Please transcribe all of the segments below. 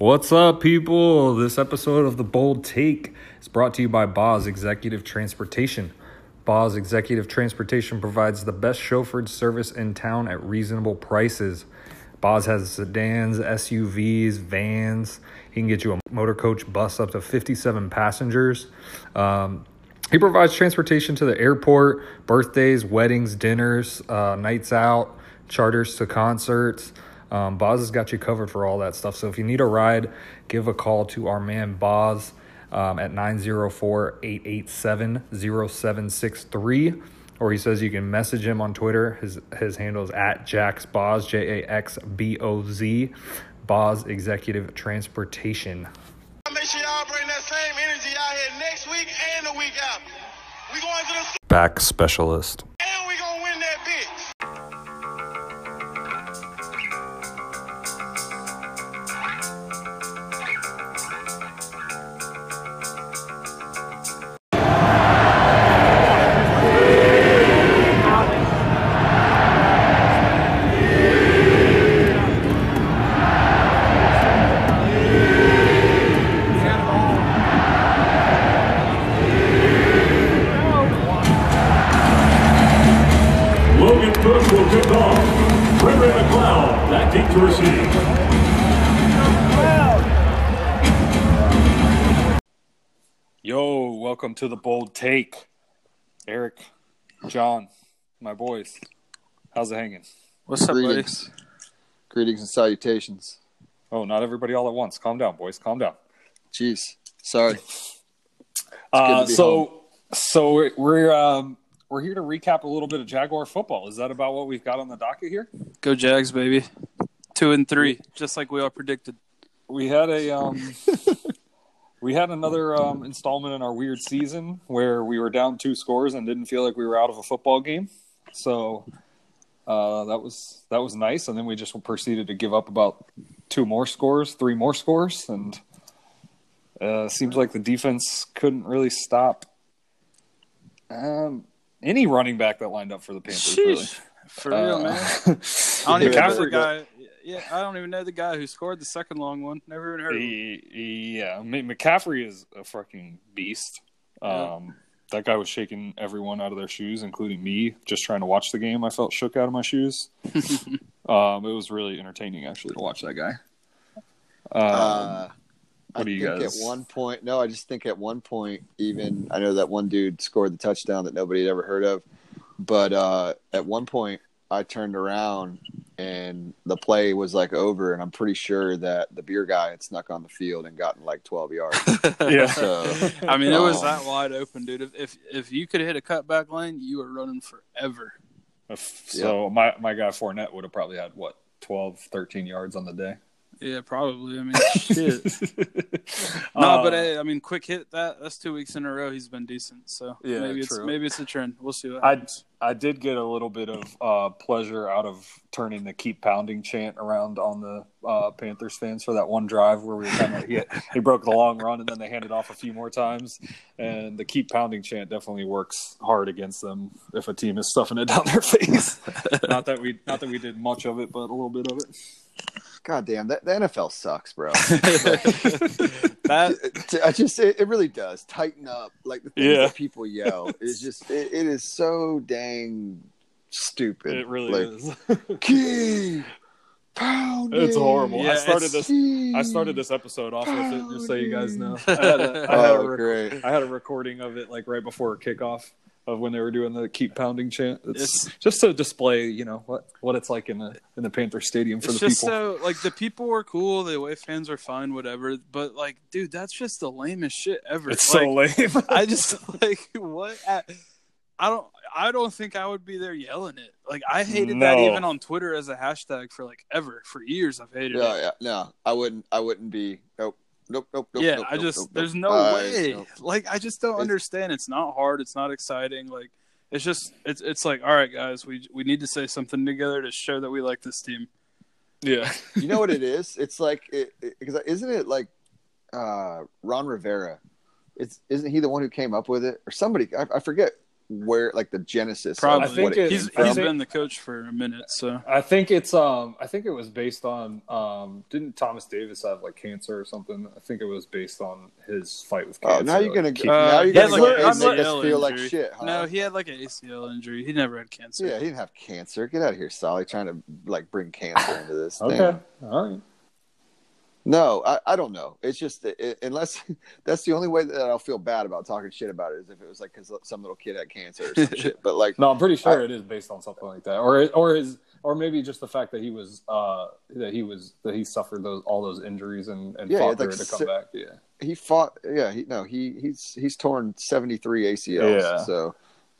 What's up, people? This episode of The Bold Take is brought to you by Boz Executive Transportation. Boz Executive Transportation provides the best chauffeured service in town at reasonable prices. Boz has sedans, SUVs, vans. He can get you a motor coach bus up to 57 passengers. Um, he provides transportation to the airport, birthdays, weddings, dinners, uh, nights out, charters to concerts. Um, Boz has got you covered for all that stuff. So if you need a ride, give a call to our man Boz um, at 904 887 0763. Or he says you can message him on Twitter. His, his handle is at Jax Boz, J A X B O Z, Boz Executive Transportation. Make sure y'all bring that same energy out here next week and the week after. We going to the Back specialist. and we gonna win that bitch. To the bold take. Eric, John, my boys. How's it hanging? What's up, buddy? Greetings. Greetings and salutations. Oh, not everybody all at once. Calm down, boys. Calm down. Jeez. Sorry. Uh, to be so, so we're we're, um, we're here to recap a little bit of Jaguar football. Is that about what we've got on the docket here? Go Jags, baby. Two and three, just like we all predicted. We had a um, we had another um, installment in our weird season where we were down two scores and didn't feel like we were out of a football game. So uh, that was that was nice, and then we just proceeded to give up about two more scores, three more scores, and uh, seems like the defense couldn't really stop um, any running back that lined up for the Panthers. Really. For real, Uh, man. I don't even know the guy. Yeah, I don't even know the guy who scored the second long one. Never even heard of him. Yeah, I mean, McCaffrey is a fucking beast. Yeah. Um, that guy was shaking everyone out of their shoes, including me. Just trying to watch the game, I felt shook out of my shoes. um, it was really entertaining, actually, to watch that guy. Um, Uh, what I do you think guys- at one point, no, I just think at one point, even I know that one dude scored the touchdown that nobody had ever heard of, but uh, at one point, I turned around and the play was like over, and I'm pretty sure that the beer guy had snuck on the field and gotten like 12 yards. yeah, So I mean, it was Oh. that wide open, dude. If if, if you could hit a cutback lane, you were running forever. so my my guy Fournette would have probably had what 12, 13 yards on the day. Yeah, probably. I mean, shit. no, Uh, but hey, I mean, quick hit that. That's two weeks in a row. He's been decent. So Yeah, maybe it's maybe it's a trend. We'll see what I happens. I did get a little bit of uh, pleasure out of turning the "keep pounding" chant around on the uh, Panthers fans for that one drive where we kind of he, he broke the long run and then they handed off a few more times, and the "keep pounding" chant definitely works hard against them if a team is stuffing it down their face. not that we not that we did much of it, but a little bit of it. God damn, that the NFL sucks, bro. that I just it, it really does tighten up. Like the things Yeah. that people yell is just it, it is so dang stupid. It really like, is. Keep pounding. It's horrible. I started it's- this. I started this episode off with it, just so you guys know. I had a, I had oh, a Oh, rec- great. I had a recording of it like right before kickoff of when they were doing the keep pounding chant. It's, It's- just to display, you know, what what it's like in the in the Panther Stadium for it's the just people. so like the people were cool, the away fans were fine, whatever. But like, dude, that's just the lamest shit ever. it's Like, so lame. I just like what I don't. I don't think I would be there yelling it. Like I hated that even on Twitter as a hashtag for like ever for years. I've hated Yeah, it. yeah, no, I wouldn't. I wouldn't be. Nope, nope, nope, nope. yeah, nope, I just nope, nope. there's no I- way. nope. Like I just don't It's- understand. It's not hard. It's not exciting. Like it's just it's it's like all right, guys, we we need to say something together to show that we like this team. yeah, You know what it is? It's like it, because isn't it like uh, Ron Rivera? It's isn't he the one who came up with it or somebody? I, I forget where like the genesis. Probably. Of I think what it it- he's came he's been the coach for a minute, so I think it's um I think it was based on um didn't Thomas Davis have like cancer or something? I think it was based on his fight with cancer. Oh, now you're gonna keep- now you're gonna like make an us make us feel like shit. Huh? No, he had like an ACL injury. He never had cancer. yeah, he didn't have cancer. Get out of here, Sally. Trying to like bring cancer into this. okay, Damn. all right. No, I, I don't know. It's just that it, unless that's the only way that I'll feel bad about talking shit about it is if it was like because some little kid had cancer or some shit. But like, No, I'm pretty sure I- it is based on something like that, or or his, or maybe just the fact that he was uh that he was that he suffered those all those injuries and and Yeah, fought like, to come si- back. Yeah, he fought. Yeah, he no, he he's he's torn seventy three ACLs. Yeah. So,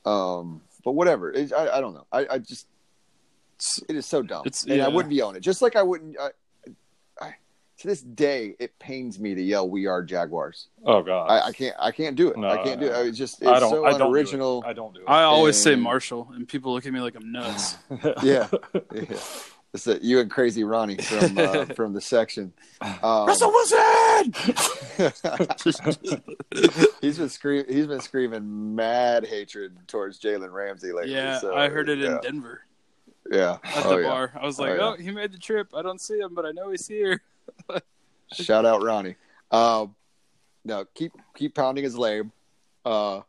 um, but whatever. It, I I don't know. I I just it is so dumb, It's- and yeah. I wouldn't be on it. Just like I wouldn't. I, to this day, it pains me to yell "We are Jaguars." Oh God, I, I can't. I can't do it. No, I can't do it. no. It's just. It's I don't. so I don't unoriginal. Do it. I don't do it. I always say And- Marshall, and people look at me like I'm nuts. yeah, yeah. It's that you and Crazy Ronnie from uh, from the section. Um, Wilson! he's been screaming. He's been screaming mad hatred towards Jalen Ramsey lately. Yeah, so, I heard it yeah, in Denver Yeah, at oh, the yeah. bar. I was like, Oh, oh, he made the trip. I don't see him, but I know he's here. Shout out Ronnie. Um, no, keep keep pounding his lamb. Uh,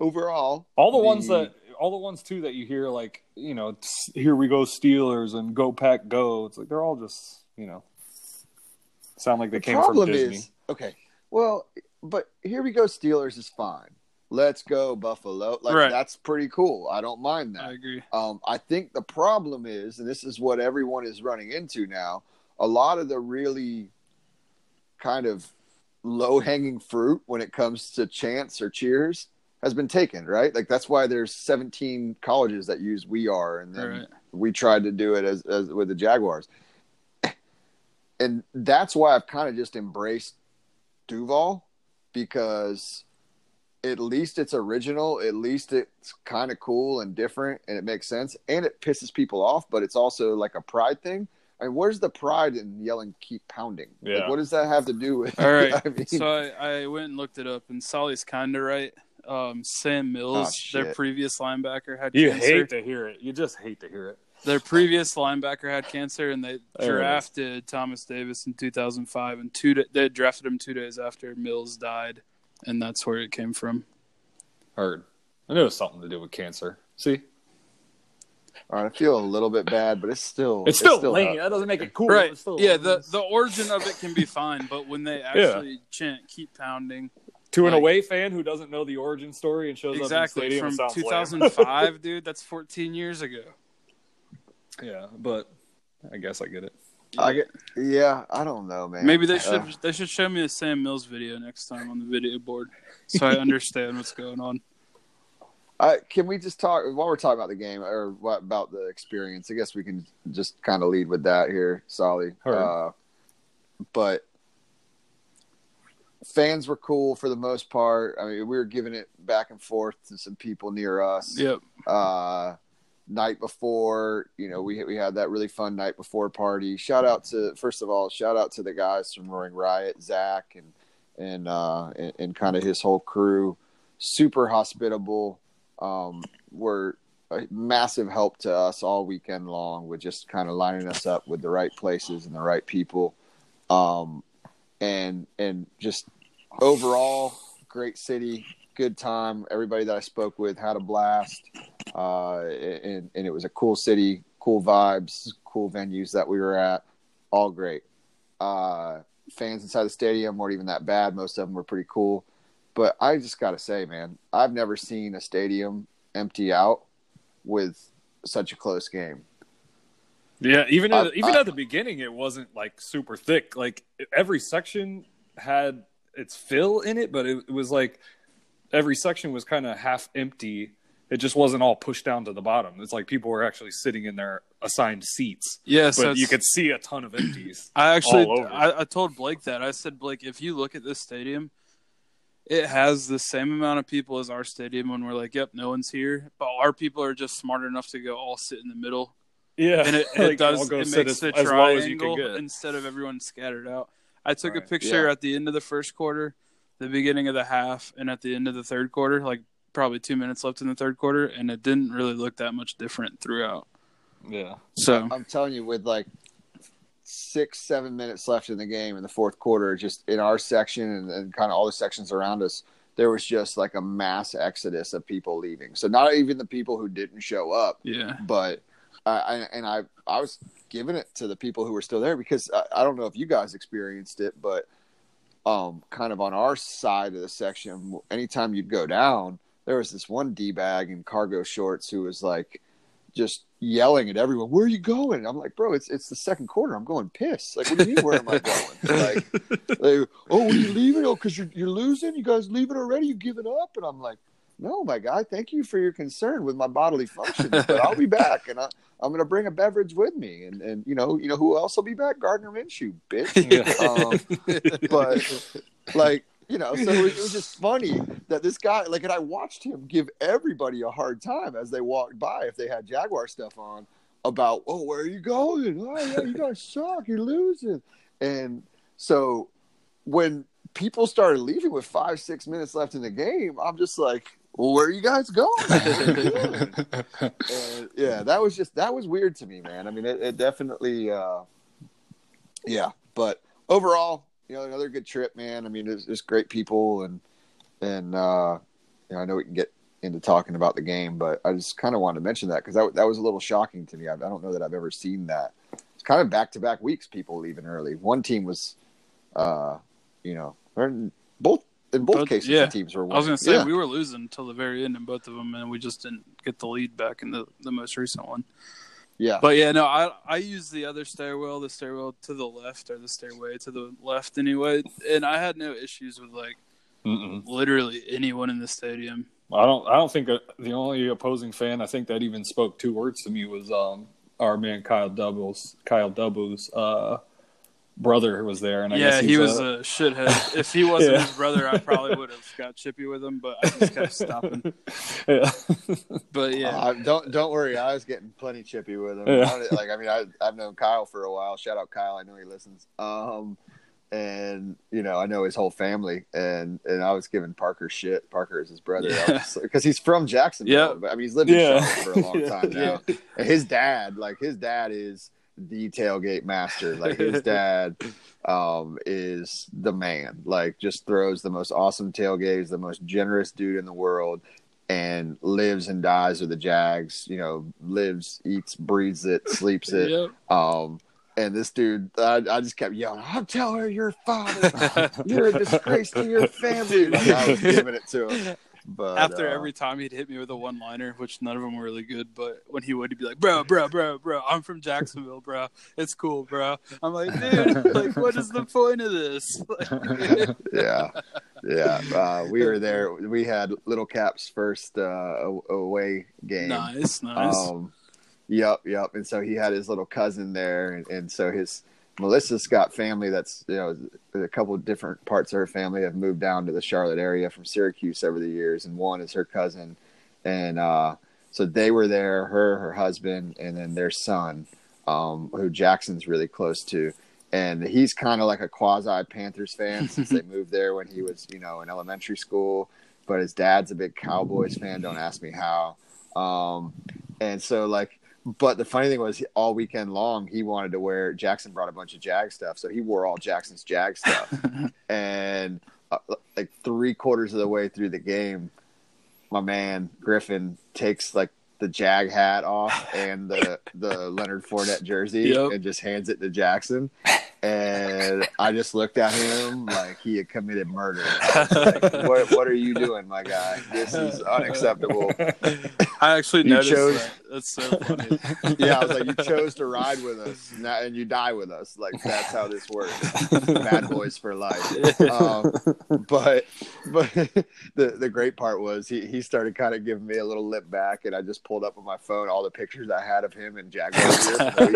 overall, all the ones that all the ones too that you hear like you know here we go Steelers and go pack go. It's like they're all just you know sound like they the came from Disney. is okay. Well, but here we go. Steelers is fine. Let's go Buffalo. Like Right. that's pretty cool. I don't mind that. I agree. Um, I think the problem is, and this is what everyone is running into now, a lot of the really kind of low hanging fruit when it comes to chants or cheers has been taken, right? Like that's why there's 17 colleges that use We Are, and then Right. we tried to do it as, as with the Jaguars. And that's why I've kind of just embraced Duval because at least it's original, at least it's kind of cool and different and it makes sense and it pisses people off, but it's also like a pride thing. I mean, where's the pride in yelling keep pounding? Like, Yeah. what does that have to do with All right. I mean, So I, I went and looked it up, and Solly's kind of right. Um, Sam Mills, Oh, their previous linebacker, had You cancer. hate to hear it. You just hate to hear it. Their previous linebacker had cancer, and they There it is. drafted Thomas Davis in 2005. And two, they drafted him two days after Mills died, and that's where it came from. Heard. I knew it was something to do with cancer. See, all right, I feel a little bit bad, but it's still it's still, still lame. That doesn't make it cool. right? It's still Yeah. The the origin of it can be fine, but when they actually chant "keep pounding," to an like- away fan who doesn't know the origin story and shows exactly up in the stadium, from it sounds lame. 2005, dude. That's 14 years ago. yeah, but I guess I get it. I get, yeah, I don't know, man. Maybe they should Uh, they should show me a Sam Mills video next time on the video board, so I understand what's going on. Can we just talk while we're talking about the game or what about the experience? I guess we can just kind of lead with that here, Solly. Uh, but fans were cool for the most part. I mean, we were giving it back and forth to some people near us. Yep. Uh, night before, you know, we we had that really fun night before party. Shout out to first of all, shout out to the guys from Roaring Riot, Zach and and uh, and, and kind of his whole crew. Super hospitable. Um, were a massive help to us all weekend long with just kind of lining us up with the right places and the right people. Um, and and just overall great city, good time. Everybody that I spoke with had a blast, uh, and and it was a cool city, cool vibes, cool venues that we were at, all great. Uh, fans inside the stadium weren't even that bad. Most of them were pretty cool. But I just got to say, man, I've never seen a stadium empty out with such a close game. Yeah, even at, even uh, at the beginning, it wasn't like super thick. Like every section had its fill in it, but it, it was like every section was kind of half empty. It just wasn't all pushed down to the bottom. It's like people were actually sitting in their assigned seats, Yeah. So but you could see a ton of empties. I actually, all over. I, I told Blake that. I said, Blake, if you look at this stadium, it has the same amount of people as our stadium when we're like, yep, no one's here. But our people are just smart enough to go all sit in the middle. Yeah, And it, it Like, does, it makes as, the as as triangle instead of everyone scattered out. I took a picture Yeah. at the end of the first quarter, the beginning of the half, and at the end of the third quarter, like probably two minutes left in the third quarter, and it didn't really look that much different throughout. Yeah. So I'm telling you, with like six, seven minutes left in the game in the fourth quarter, just in our section and, and kind of all the sections around us, there was just like a mass exodus of people leaving. So not even the people who didn't show up, yeah, but I, I and I I was giving it to the people who were still there because I, I don't know if you guys experienced it, but um, kind of on our side of the section, anytime you'd go down, there was this one d bag in cargo shorts who was like just yelling at everyone, "Where are you going?" I'm like, "Bro, it's it's the second quarter. I'm going piss. Like, what do you mean? Where am I going? Like, like oh, are you leaving? Oh, because you're you're losing. You guys leaving already? You giving up?" And I'm like, "No, my guy. Thank you for your concern with my bodily functions, but I'll be back, and I, I'm going to bring a beverage with me, and and you know you know who else will be back? Gardner Minshew, bitch. um, but like." You know, so it was just funny that this guy, like, and I watched him give everybody a hard time as they walked by if they had Jaguar stuff on about, oh, where are you going? Oh, yeah, you guys suck. You're losing. And so when people started leaving with five, six minutes left in the game, I'm just like, well, where are you guys going? What are you doing? and yeah, that was just, that was weird to me, man. I mean, it, it definitely, uh, yeah. But overall, you know, another good trip, man. I mean, it's just great people and, and, uh, you know, I know we can get into talking about the game, but I just kind of wanted to mention that because that, that was a little shocking to me. I, I don't know that I've ever seen that. It's kind of back to back weeks, people leaving early. One team was, uh, you know, or both in both Both- cases, yeah. the teams were. I was gonna say Yeah. we were losing until the very end in both of them, and we just didn't get the lead back in the the most recent one. yeah, But yeah, no, I I use the other stairwell, the stairwell to the left or the stairway to the left anyway, and I had no issues with like Mm-mm. literally anyone in the stadium. I don't. I don't think uh, the only opposing fan I think that even spoke two words to me was um our man Kyle Doubles. Kyle Doubles' uh, brother was there, and I yeah, guess he was a- a shithead. If he wasn't Yeah. his brother, I probably would have got chippy with him, but I just kept stopping. yeah. But yeah, Uh, don't don't worry. I was getting plenty chippy with him. Yeah. I like I mean, I, I've known Kyle for a while. Shout out Kyle. I know he listens. Um, and you know, I know his whole family. And and I was giving Parker shit. Parker is his brother Yeah. because he's from Jacksonville. Yeah. But I mean, he's lived in Yeah. Charlotte for a long time now. And his dad, like his dad, is the tailgate master. Like his dad um is the man like just throws the most awesome tailgates the most generous dude in the world and lives and dies with the jags you know lives eats breathes it sleeps it Yep. um and this dude I, I just kept yelling i'll tell her your father you're a disgrace to your family like i was giving it to him but After uh, every time he'd hit me with a one liner, which none of them were really good, but when he would, he'd be like, "Bro, bro, bro, bro, I'm from Jacksonville, bro. It's cool, bro." I'm like, "Dude, like, what is the point of this?" Like, yeah yeah uh, we were there we had little cap's first uh, away game nice, nice. Um, yep, yep. And so he had his little cousin there, and, and so his Melissa's got family that's you know a couple of different parts of her family have moved down to the Charlotte area from Syracuse over the years, and one is her cousin, and uh, so they were there, her, her husband, and then their son, um, who Jackson's really close to. And he's kind of like a quasi Panthers fan since they moved there when he was, you know, in elementary school. But his dad's a big Cowboys fan. Don't ask me how. Um, and so like, but the funny thing was, all weekend long he wanted to wear. Jackson brought a bunch of Jag stuff, so he wore all Jackson's Jag stuff. and uh, like three quarters of the way through the game, my man Griffin takes like the Jag hat off and the the Leonard Fournette jersey Yep. and just hands it to Jackson. And I just looked at him like he had committed murder. Like, what, what are you doing, my guy? This is unacceptable. I actually You noticed chose- that. That's so funny. Yeah, I was like, you chose to ride with us, and you die with us. Like that's how this works. Bad boys for life. Um, but but the the great part was he he started kind of giving me a little lip back, and I just pulled up on my phone all the pictures I had of him in Jaguar gear from the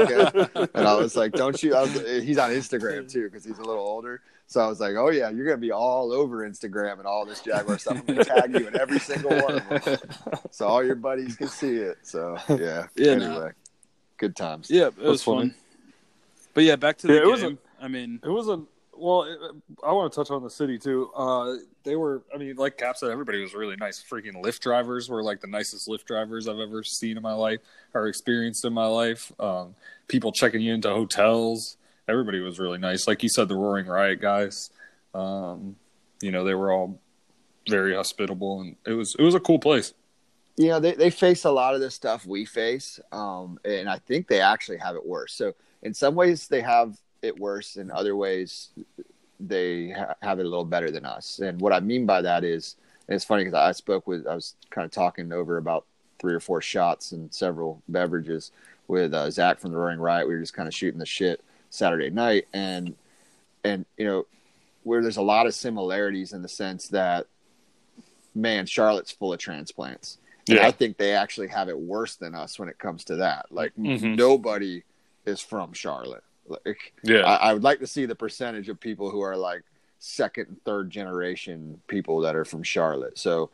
weekend, and I was like, don't you? I was, he's on Instagram too because he's a little older. So I was like, oh yeah, you're gonna be all over Instagram and all this Jaguar stuff. I'm gonna tag you in every single one of them, so all your buddies can see it. So yeah. Yeah, no. anyway, good times. Yeah, it was That's fun. But yeah, back to the Yeah, it was game. I mean, It was a well, I want to touch on the city too. Uh, they were, I mean, like Cap said, everybody was really nice. Freaking Lyft drivers were like the nicest Lyft drivers I've ever seen in my life or experienced in my life. Um, people checking you into hotels, everybody was really nice. Like you said, the Roaring Riot guys, um, you know, they were all very hospitable, and it was it was a cool place. you know they, they face a lot of the stuff we face um, and i think they actually have it worse so in some ways they have it worse in other ways they ha- have it a little better than us and what i mean by that is it's funny because i spoke with i was kind of talking over about three or four shots and several beverages with uh, zach from the roaring riot we were just kind of shooting the shit saturday night and and you know where there's a lot of similarities in the sense that man charlotte's full of transplants and Yeah. I think they actually have it worse than us when it comes to that. Like Mhm. nobody is from Charlotte. Like Yeah, I, I would like to see the percentage of people who are like second and third generation people that are from Charlotte. So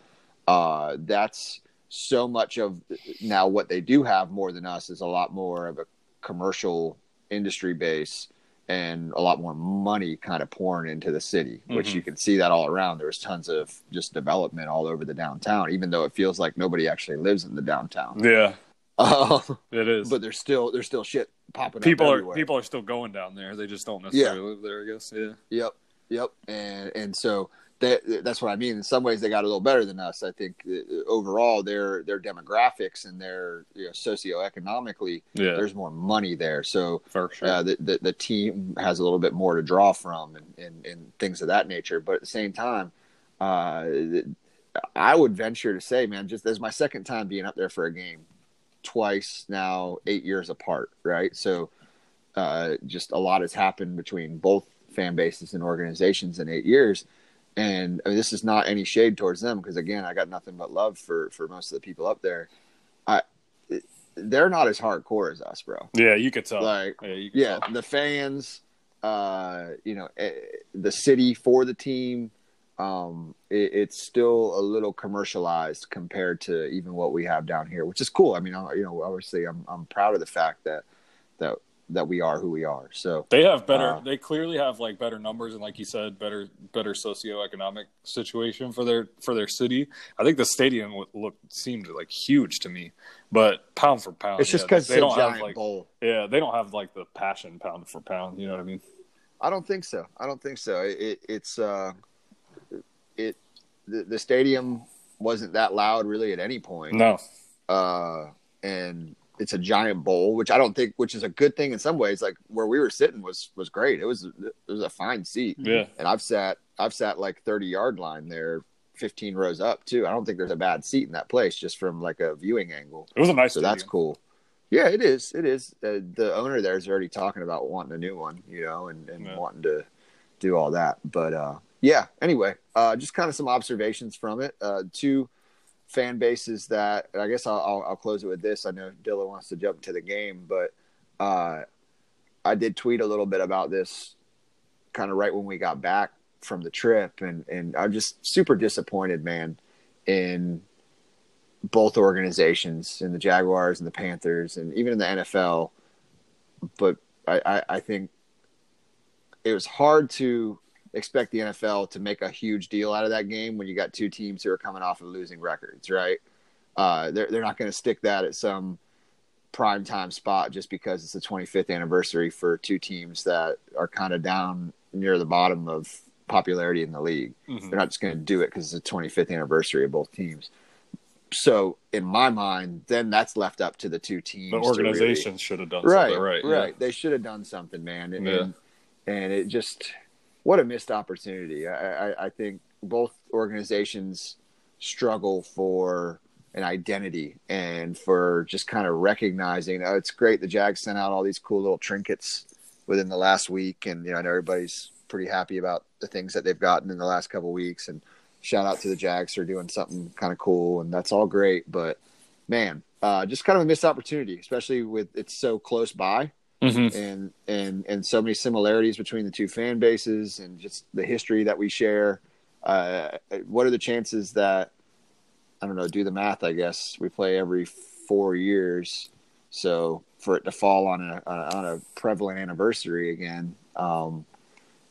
uh, that's so much of now what they do have more than us is a lot more of a commercial industry base and a lot more money kind of pouring into the city, which Mhm. you can see that all around. There's tons of just development all over the downtown, even though it feels like nobody actually lives in the downtown. yeah, Uh, it is. but there's still there's still shit popping up. people are people are still going down there. They just don't necessarily live there. I guess. Yeah. Yep, yep, and and so that that's what I mean. In some ways, they got a little better than us. I think uh, overall, their their demographics and their you know, socioeconomically, Yeah. there's more money there. So for sure. uh, the, the the team has a little bit more to draw from and, and, and things of that nature. But at the same time, uh, I would venture to say, man, just as my second time being up there for a game, twice now, eight years apart, right? So uh, just a lot has happened between both fan bases and organizations in eight years. And I mean, this is not any shade towards them because again, I got nothing but love for for most of the people up there. I they're not as hardcore as us, bro. yeah, you could tell. Like, yeah, yeah, tell. the fans, uh, you know, eh, the city for the team. Um, it, it's still a little commercialized compared to even what we have down here, which is cool. I mean, I, you know, obviously, I'm I'm proud of the fact that that that we are who we are. So They have better. Uh, they clearly have like better numbers and, like you said, better better socioeconomic situation for their for their city. I think the stadium looked seemed like huge to me, but pound for pound, it's just yeah, because they don't have like bowl. yeah they don't have like the passion pound for pound. You know what I mean? I don't think so. I don't think so. It, it it's uh, it the, the stadium wasn't that loud really at any point. No, uh, and it's a giant bowl, which I don't think, which is a good thing in some ways. Like where we were sitting was was great. It was it was a fine seat, yeah, and I've sat I've sat like thirty yard line there, fifteen rows up too. I don't think there's a bad seat in that place just from like a viewing angle. it was a nice. So that's cool. Yeah, it is. It is. Uh, the owner there is already talking about wanting a new one, you know, and, and Yeah. wanting to do all that. But uh, yeah, anyway, uh, just kind of some observations from it. Uh, two fan bases that I guess I'll, I'll, I'll close it with this. I know Dilla wants to jump to the game, but uh, I did tweet a little bit about this kind of right when we got back from the trip, and and I'm just super disappointed, man, in both organizations, in the Jaguars and the Panthers, and even in the NFL. But I, I, I think it was hard to expect the NFL to make a huge deal out of that game when you got two teams who are coming off of losing records, right? Uh, they're they're not going to stick that at some prime time spot just because it's the 25th anniversary for two teams that are kind of down near the bottom of popularity in the league. Mhm. They're not just going to do it because it's the 25th anniversary of both teams. So in my mind, then that's left up to the two teams. The to really- should have done right, something right. right, They should have done something, man. And, Yeah. and, and it just what a missed opportunity. I, I, I think both organizations struggle for an identity and for just kind of recognizing. Oh, it's great. The Jags sent out all these cool little trinkets within the last week, and you know, know everybody's pretty happy about the things that they've gotten in the last couple weeks. And shout out to the Jags for doing something kind of cool, and that's all great. But man, uh, just kind of a missed opportunity, especially with it's so close by Mhm. and and and so many similarities between the two fan bases and just the history that we share. Uh, what are the chances that I don't know? Do the math. I guess we play every four years, so for it to fall on a on a, on a prevalent anniversary again, um,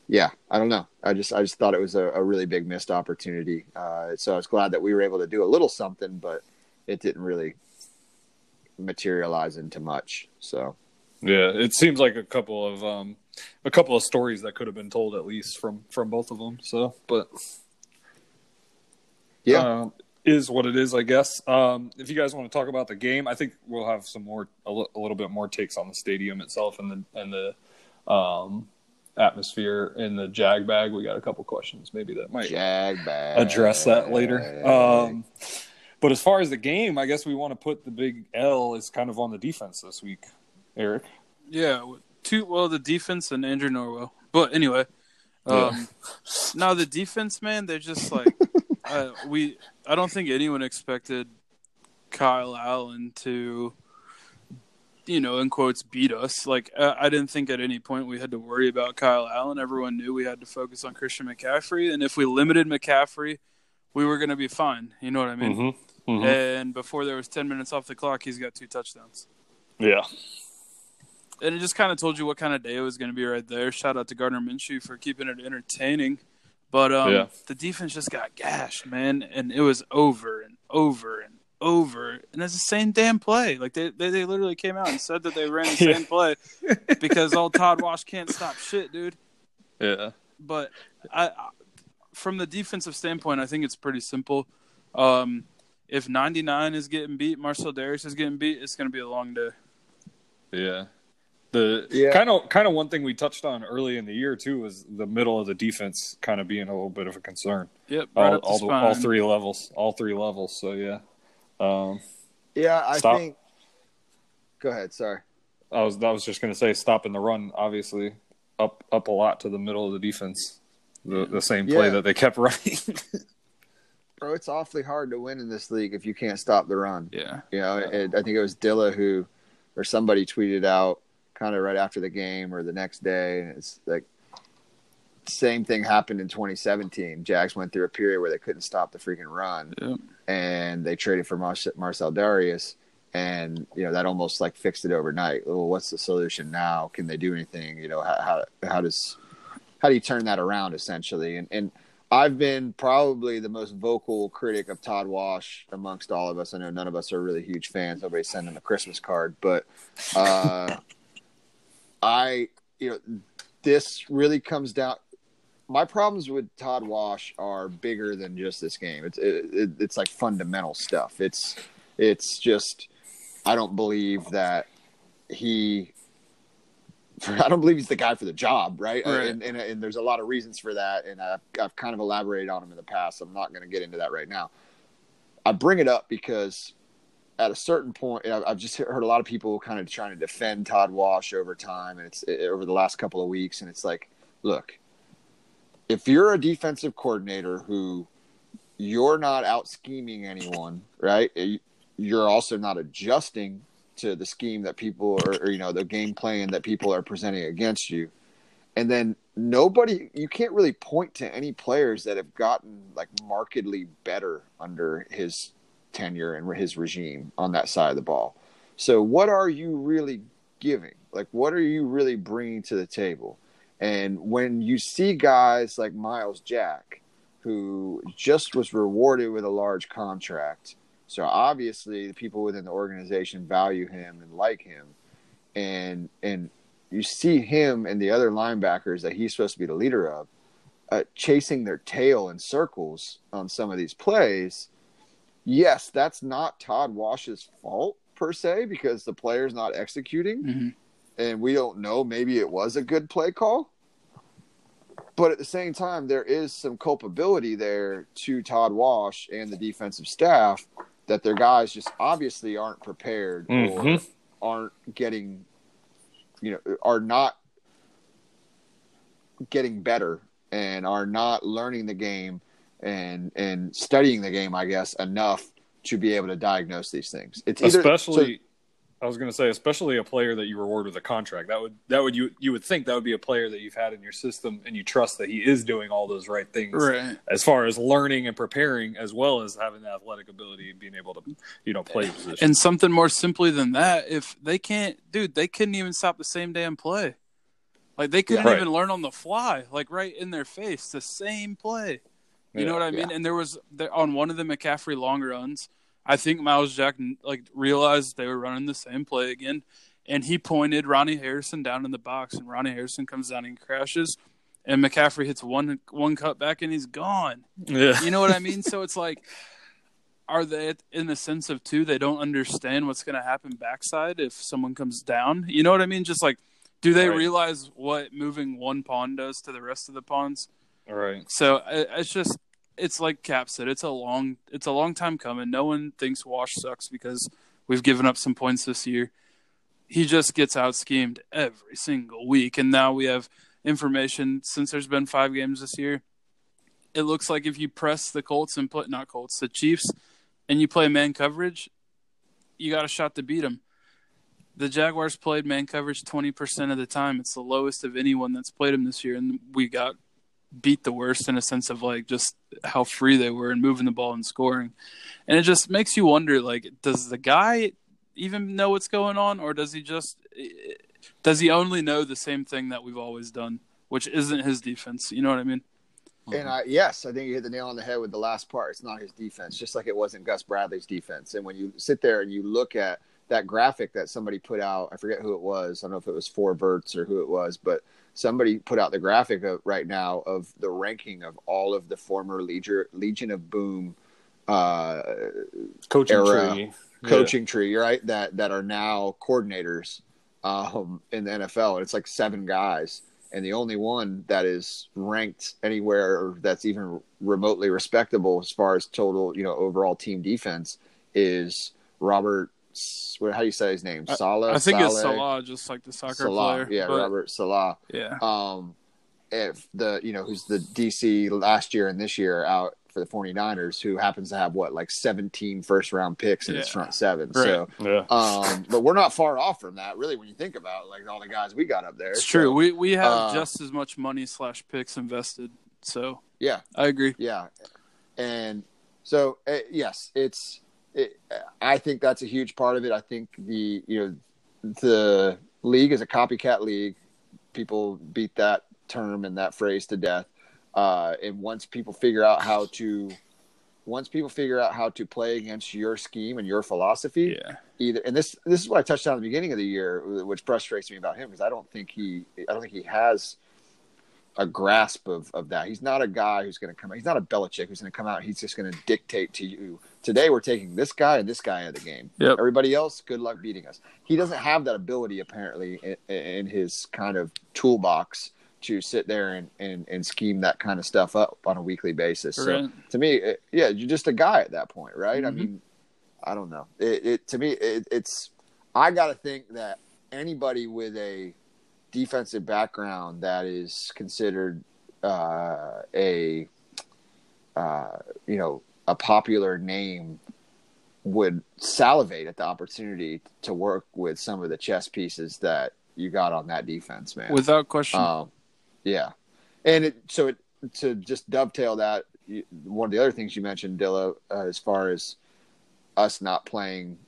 yeah, I don't know. I just I just thought it was a, a really big missed opportunity. Uh, so I was glad that we were able to do a little something, but it didn't really materialize into much. So Yeah, it seems like a couple of um, a couple of stories that could have been told at least from from both of them. So, but yeah, um, is what it is, I guess. Um, if you guys want to talk about the game, I think we'll have some more a, little bit more takes on the stadium itself and the and the um, atmosphere in the Jag bag. We got a couple questions maybe that might jag bag. address that later. Um, but as far as the game, I guess we want to put the big L is kind of on the defense this week, Eric. Yeah, two. Well, the defense and Andrew Norwell. But anyway, um, now the defense, man, they're just like uh, we. I don't think anyone expected Kyle Allen to, you know, in quotes, beat us. Like uh, I didn't think at any point we had to worry about Kyle Allen. Everyone knew we had to focus on Christian McCaffrey, and if we limited McCaffrey, we were going to be fine. You know what I mean? Mm-hmm. Mm-hmm. And before there was ten minutes off the clock, he's got two touchdowns. Yeah. And it just kind of told you what kind of day it was going to be right there. Shout out to Gardner Minshew for keeping it entertaining. But um, Yeah. the defense just got gashed, man, and it was over and over and over, and it's the same damn play. Like they, they, they literally came out and said that they ran the Yeah. same play because old Todd Wash can't stop shit, dude. Yeah. But I, I- from the defensive standpoint, I think it's pretty simple. Um, if 99 is getting beat, Marcell Dareus is getting beat, it's going to be a long day. Yeah. The kind of kind of one thing we touched on early in the year too was the middle of the defense kind of being a little bit of a concern. Yep, right all, up the all, the- spine. all three levels, all three levels. So yeah. Um, Yeah, I Stop. think. Go ahead. Sorry. I was I was just going to say stopping the run obviously up up a lot to the middle of the defense. The the same play Yeah. that they kept running. Bro, it's awfully hard to win in this league if you can't stop the run. Yeah. You know, and I think it was Dilla who, or somebody tweeted out kind of right after the game or the next day, and it's like same thing happened in 2017. Jags went through a period where they couldn't stop the freaking run, Yep. and they traded for Mar- Marcell Dareus, and you know that almost like fixed it overnight. Well, what's the solution now? Can they do anything? You know, how how, how does how do you turn that around essentially? And and I've been probably the most vocal critic of Todd Wash amongst all of us. I know none of us are really huge fans. Nobody sent him a Christmas card, but uh, I, you know, this really comes down. My problems with Todd Wash are bigger than just this game. It's it, it, it's like fundamental stuff. It's it's just I don't believe that he I don't believe he's the guy for the job, right? Uh, right. And, and and there's a lot of reasons for that, and I've I've kind of elaborated on him in the past. I'm not going to get into that right now. I bring it up because at a certain point, I've just heard a lot of people kind of trying to defend Todd Wash over time, and it's it, over the last couple of weeks, and it's like, look, if you're a defensive coordinator who you're not out scheming anyone, right? Eh, you're also not adjusting to the scheme that people are, or, you know, the game plan that people are presenting against you. And then nobody, you can't really point to any players that have gotten like markedly better under his tenure and his regime on that side of the ball. So, what are you really giving? Like, what are you really bringing to the table? And when you see guys like Myles Jack, who just was rewarded with a large contract, so obviously the people within the organization value him and like him, and and you see him and the other linebackers that he's supposed to be the leader of, uh, chasing their tail in circles on some of these plays. Yes, that's not Todd Wash's fault per se because the player's not executing Mhm. and we don't know. Maybe it was a good play call. But at the same time, there is some culpability there to Todd Wash and the defensive staff that their guys just obviously aren't prepared or Mhm. aren't getting, you know, are not getting better and are not learning the game and and studying the game, I guess, enough to be able to diagnose these things. It's either, especially I was going to say especially a player that you reward with a contract. That would that would you you would think that would be a player that you've had in your system and you trust that he is doing all those right things Right. as far as learning and preparing as well as having the athletic ability and being able to you know play position. And something more simply than that, if they can't, dude, they couldn't even stop the same damn play. Like they couldn't Yeah. Right. even learn on the fly, like right in their face, the same play. You know what I mean? And there was there, on one of the McCaffrey long runs, I think Myles Jack like realized they were running the same play again, and he pointed Ronnie Harrison down in the box, and Ronnie Harrison comes down and crashes, and McCaffrey hits one one cut back and he's gone. Yeah. You know what I mean? so it's like, are they in the sense of two? They don't understand what's going to happen backside if someone comes down. You know what I mean? Just like, do they Right. realize what moving one pawn does to the rest of the pawns? Right. So uh, it's just, it's like Cap said, it's a long, it's a long time coming. No one thinks Wash sucks because we've given up some points this year. He just gets out schemed every single week, and now we have information since there's been five games this year. It looks like if you press the Colts and put not Colts, the Chiefs, and you play man coverage, you got a shot to beat them. The Jaguars played man coverage 20% of the time. It's the lowest of anyone that's played them this year, and we got beat the worst in a sense of like just how free they were and moving the ball and scoring. And it just makes you wonder like does the guy even know what's going on or does he just does he only know the same thing that we've always done, which isn't his defense, you know what I mean? And I, yes, I think you hit the nail on the head with the last part. It's not his defense, just like it wasn't Gus Bradley's defense. And when you sit there and you look at that graphic that somebody put out, I forget who it was. I don't know if it was Four Verts or who it was, but somebody put out the graphic of, right now of the ranking of all of the former Legion, Legion of Boom uh, Coaching Era. tree. coaching tree, right? That that are now coordinators um, in the NFL. And it's like seven guys, and the only one that is ranked anywhere that's even remotely respectable as far as total, you know, overall team defense is Robert. S- what- How do you say his name? Salah. I think it's Salah, just like the soccer Salah. player. Yeah, but- Robert Salah Yeah. um, if the you know who's the DC last year and this year out for the 49ers who happens to have what like 17 first round picks in his front seven Right. so Yeah. um but we're not far off from that really when you think about like all the guys we got up there It's So, true. We we have uh, just as much money slash picks invested. So yeah I agree. yeah and so uh, yes it's it, i think that's a huge part of it. I think the you know the league is a copycat league. People beat that term and that phrase to death. Uh, and once people figure out how to once people figure out how to play against your scheme and your philosophy Yeah. either and this this is what I touched on at the beginning of the year, which frustrates me about him because I don't think he I don't think he has a grasp of, of that. He's not a guy who's going to come. out. He's not a Belichick who's going to come out. He's just going to dictate to you. Today we're taking this guy and this guy out of the game. Yep. Everybody else, good luck beating us. He doesn't have that ability apparently in, in his kind of toolbox to sit there and, and, and scheme that kind of stuff up on a weekly basis. So to me, it, yeah, you're just a guy at that point, right? I Mhm. mean, I don't know. It, it to me, it, it's I got to think that anybody with a defensive background that is considered uh, a uh, you know a popular name would salivate at the opportunity to work with some of the chess pieces that you got on that defense, man. Without question. Um, yeah, and it so it to just dovetail that one of the other things you mentioned, Dilla, uh, as far as us not playing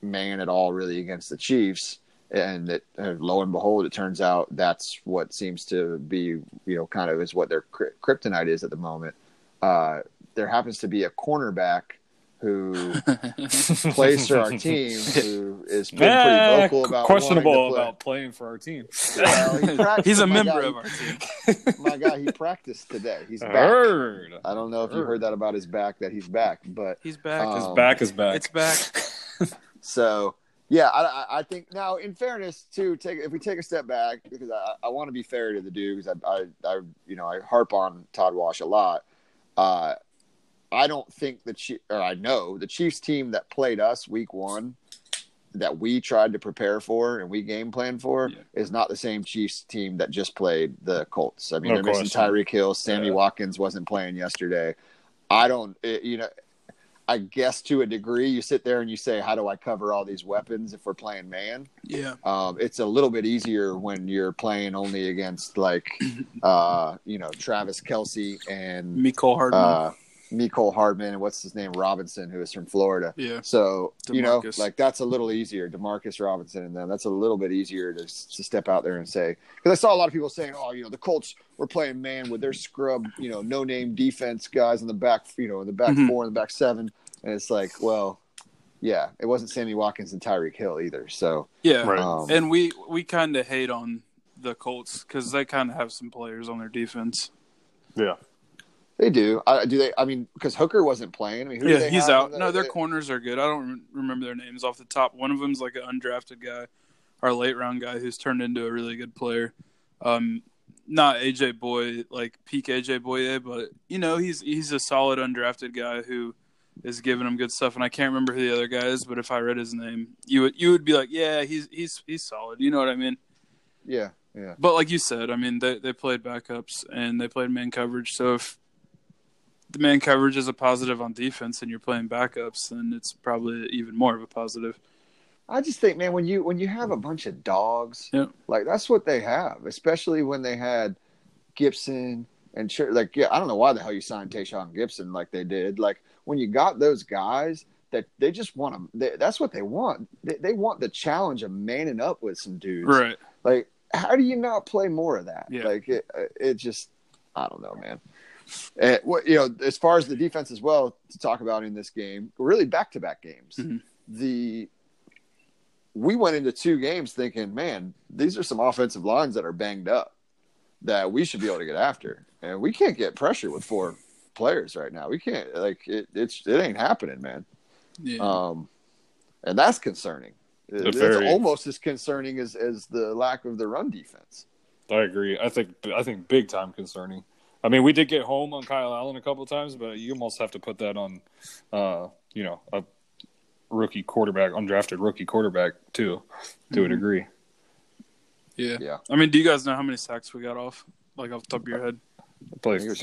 man at all really against the Chiefs, and that uh, lo and behold, it turns out that's what seems to be you know kind of is what their cry- kryptonite is at the moment. Uh, there happens to be a cornerback who plays for our team who is been pretty Eh, vocal about questionable play. about playing for our team. Well, he He's a my member guy- of our team. my guy, he practiced today. He's back. Heard. I don't know if you heard that about his back that he's back, but He's back. Um, His back is back. it's back. so yeah, I, I- I think now in fairness too, take if we take a step back because I, I want to be fair to the dude because I, I, I you know I harp on Todd Wash a lot. Uh, I don't think the Chief, or I know the Chiefs team that played us week one that we tried to prepare for and we game plan for Yeah. is not the same Chiefs team that just played the Colts. I mean, No they're missing question. Tyreek Hill, Sammy Yeah. Watkins wasn't playing yesterday. I don't, it, you know, I guess to a degree, you sit there and you say, "How do I cover all these weapons if we're playing man?" Yeah. Um, it's a little bit easier when you're playing only against like, uh, you know, Travis Kelce and Mecole Hardman. uh, Mecole Hardman and what's his name Robinson, who is from Florida. Yeah. So you know, like that's a little easier. Demarcus Robinson and them. That's a little bit easier to to step out there and say because I saw a lot of people saying, "Oh, you know, the Colts were playing man with their scrub, you know, no name defense guys in the back, you know, in the back Mhm. four and the back seven. And it's like, well, yeah, it wasn't Sammy Watkins and Tyreek Hill either. So Yeah. Right. um, And we we kind of hate on the Colts because they kind of have some players on their defense. Yeah. They do. I, do they? I mean, because Hooker wasn't playing. I mean, who Yeah, they he's out. No, their they- corners are good. I don't remember their names off the top. One of them's like an undrafted guy, our late round guy who's turned into a really good player. Um, not AJ Bouye like peak AJ Bouye, but you know he's he's a solid undrafted guy who is giving him good stuff. And I can't remember who the other guy is, but if I read his name, you would you would be like, yeah, he's he's he's solid. You know what I mean? Yeah, yeah. But like you said, I mean, they they played backups and they played man coverage. So if the man coverage is a positive on defense and you're playing backups, then it's probably even more of a positive. I just think, man, when you when you have a bunch of dogs, Yeah. like that's what they have. Especially when they had Gipson and sure, like yeah, I don't know why the hell you signed Tashaun Gipson like they did. Like when you got those guys that they just want them. They, that's what they want. They, they want the challenge of manning up with some dudes. Right. Like, how do you not play more of that? Yeah. Like it, it just, I don't know, man. And what you know, as far as the defense as well to talk about in this game, really back to back games. Mhm. The we went into two games thinking, man, these are some offensive lines that are banged up that we should be able to get after, and we can't get pressure with four players right now. We can't like it. It's it ain't happening, man. Yeah. Um, and that's concerning. It's very- almost as concerning as as the lack of the run defense. I agree. I think I think big time concerning. I mean, we did get home on Kyle Allen a couple of times, but you almost have to put that on, uh, you know, a rookie quarterback, undrafted rookie quarterback too, to a degree. yeah. yeah. I mean, do you guys know how many sacks we got off? Like off the top of your head? Play think it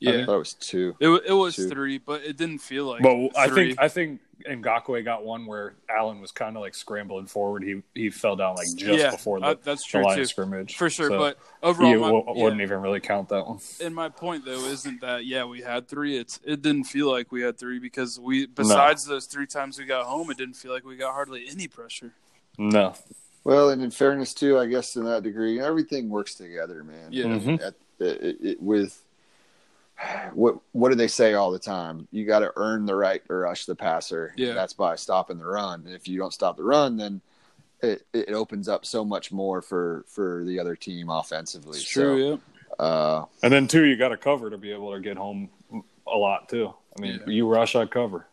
was th- just- three, I Yeah. thought it was two. It, it was Two. three, but it didn't feel like. but I think I think Ngakoue got one where Allen was kind of like scrambling forward. He he fell down like just Yeah, before the, uh, that's the true, line too. of scrimmage for sure. So but he overall, my, w- yeah. wouldn't even really count that one. And my point though isn't that yeah we had three. It's it didn't feel like we had three because we besides those three times we got home, it didn't feel like we got hardly any pressure. No, Well, and in fairness too, I guess in that degree, everything works together, man. Yeah. Mhm. At, it, it, with what what do they say all the time? You got to earn the right to rush the passer. Yeah. that's by stopping the run. And if you don't stop the run, then it, it opens up so much more for for the other team offensively. It's true. So, uh, and then two, you got to cover to be able to get home a lot too. I mean, Yeah. you rush, I cover.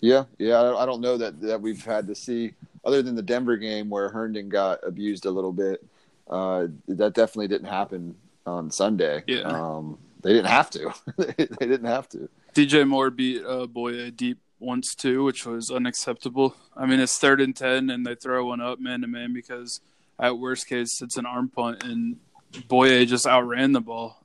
Yeah, yeah. I I don't know that that we've had to see other than the Denver game where Herndon got abused a little bit. Uh, that definitely didn't happen on Sunday. Yeah. Um, they didn't have to. they didn't have to. DJ Moore beat uh, Bouye deep once too, which was unacceptable. I mean, it's third and ten, and they throw one up man to man because at worst case it's an arm punt, and Bouye just outran the ball.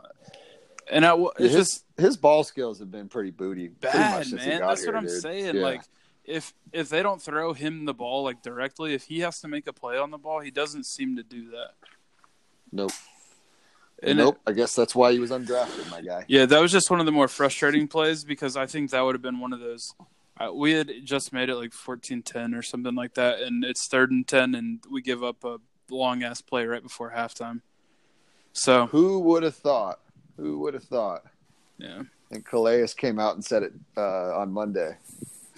And I, it's his, just his ball skills have been pretty booty. pretty bad, since man. That's here, what I'm dude. saying. Yeah. Like, if if they don't throw him the ball like directly, if he has to make a play on the ball, he doesn't seem to do that. nope, And nope. I guess that's why he was undrafted, my guy. Yeah, that was just one of the more frustrating plays because I think that would have been one of those. Uh, we had just made it like 14-10 or something like that, and it's third and ten, and we give up a long ass play right before halftime. So Who would have thought? Who would have thought? yeah, And Calais came out and said it uh, on Monday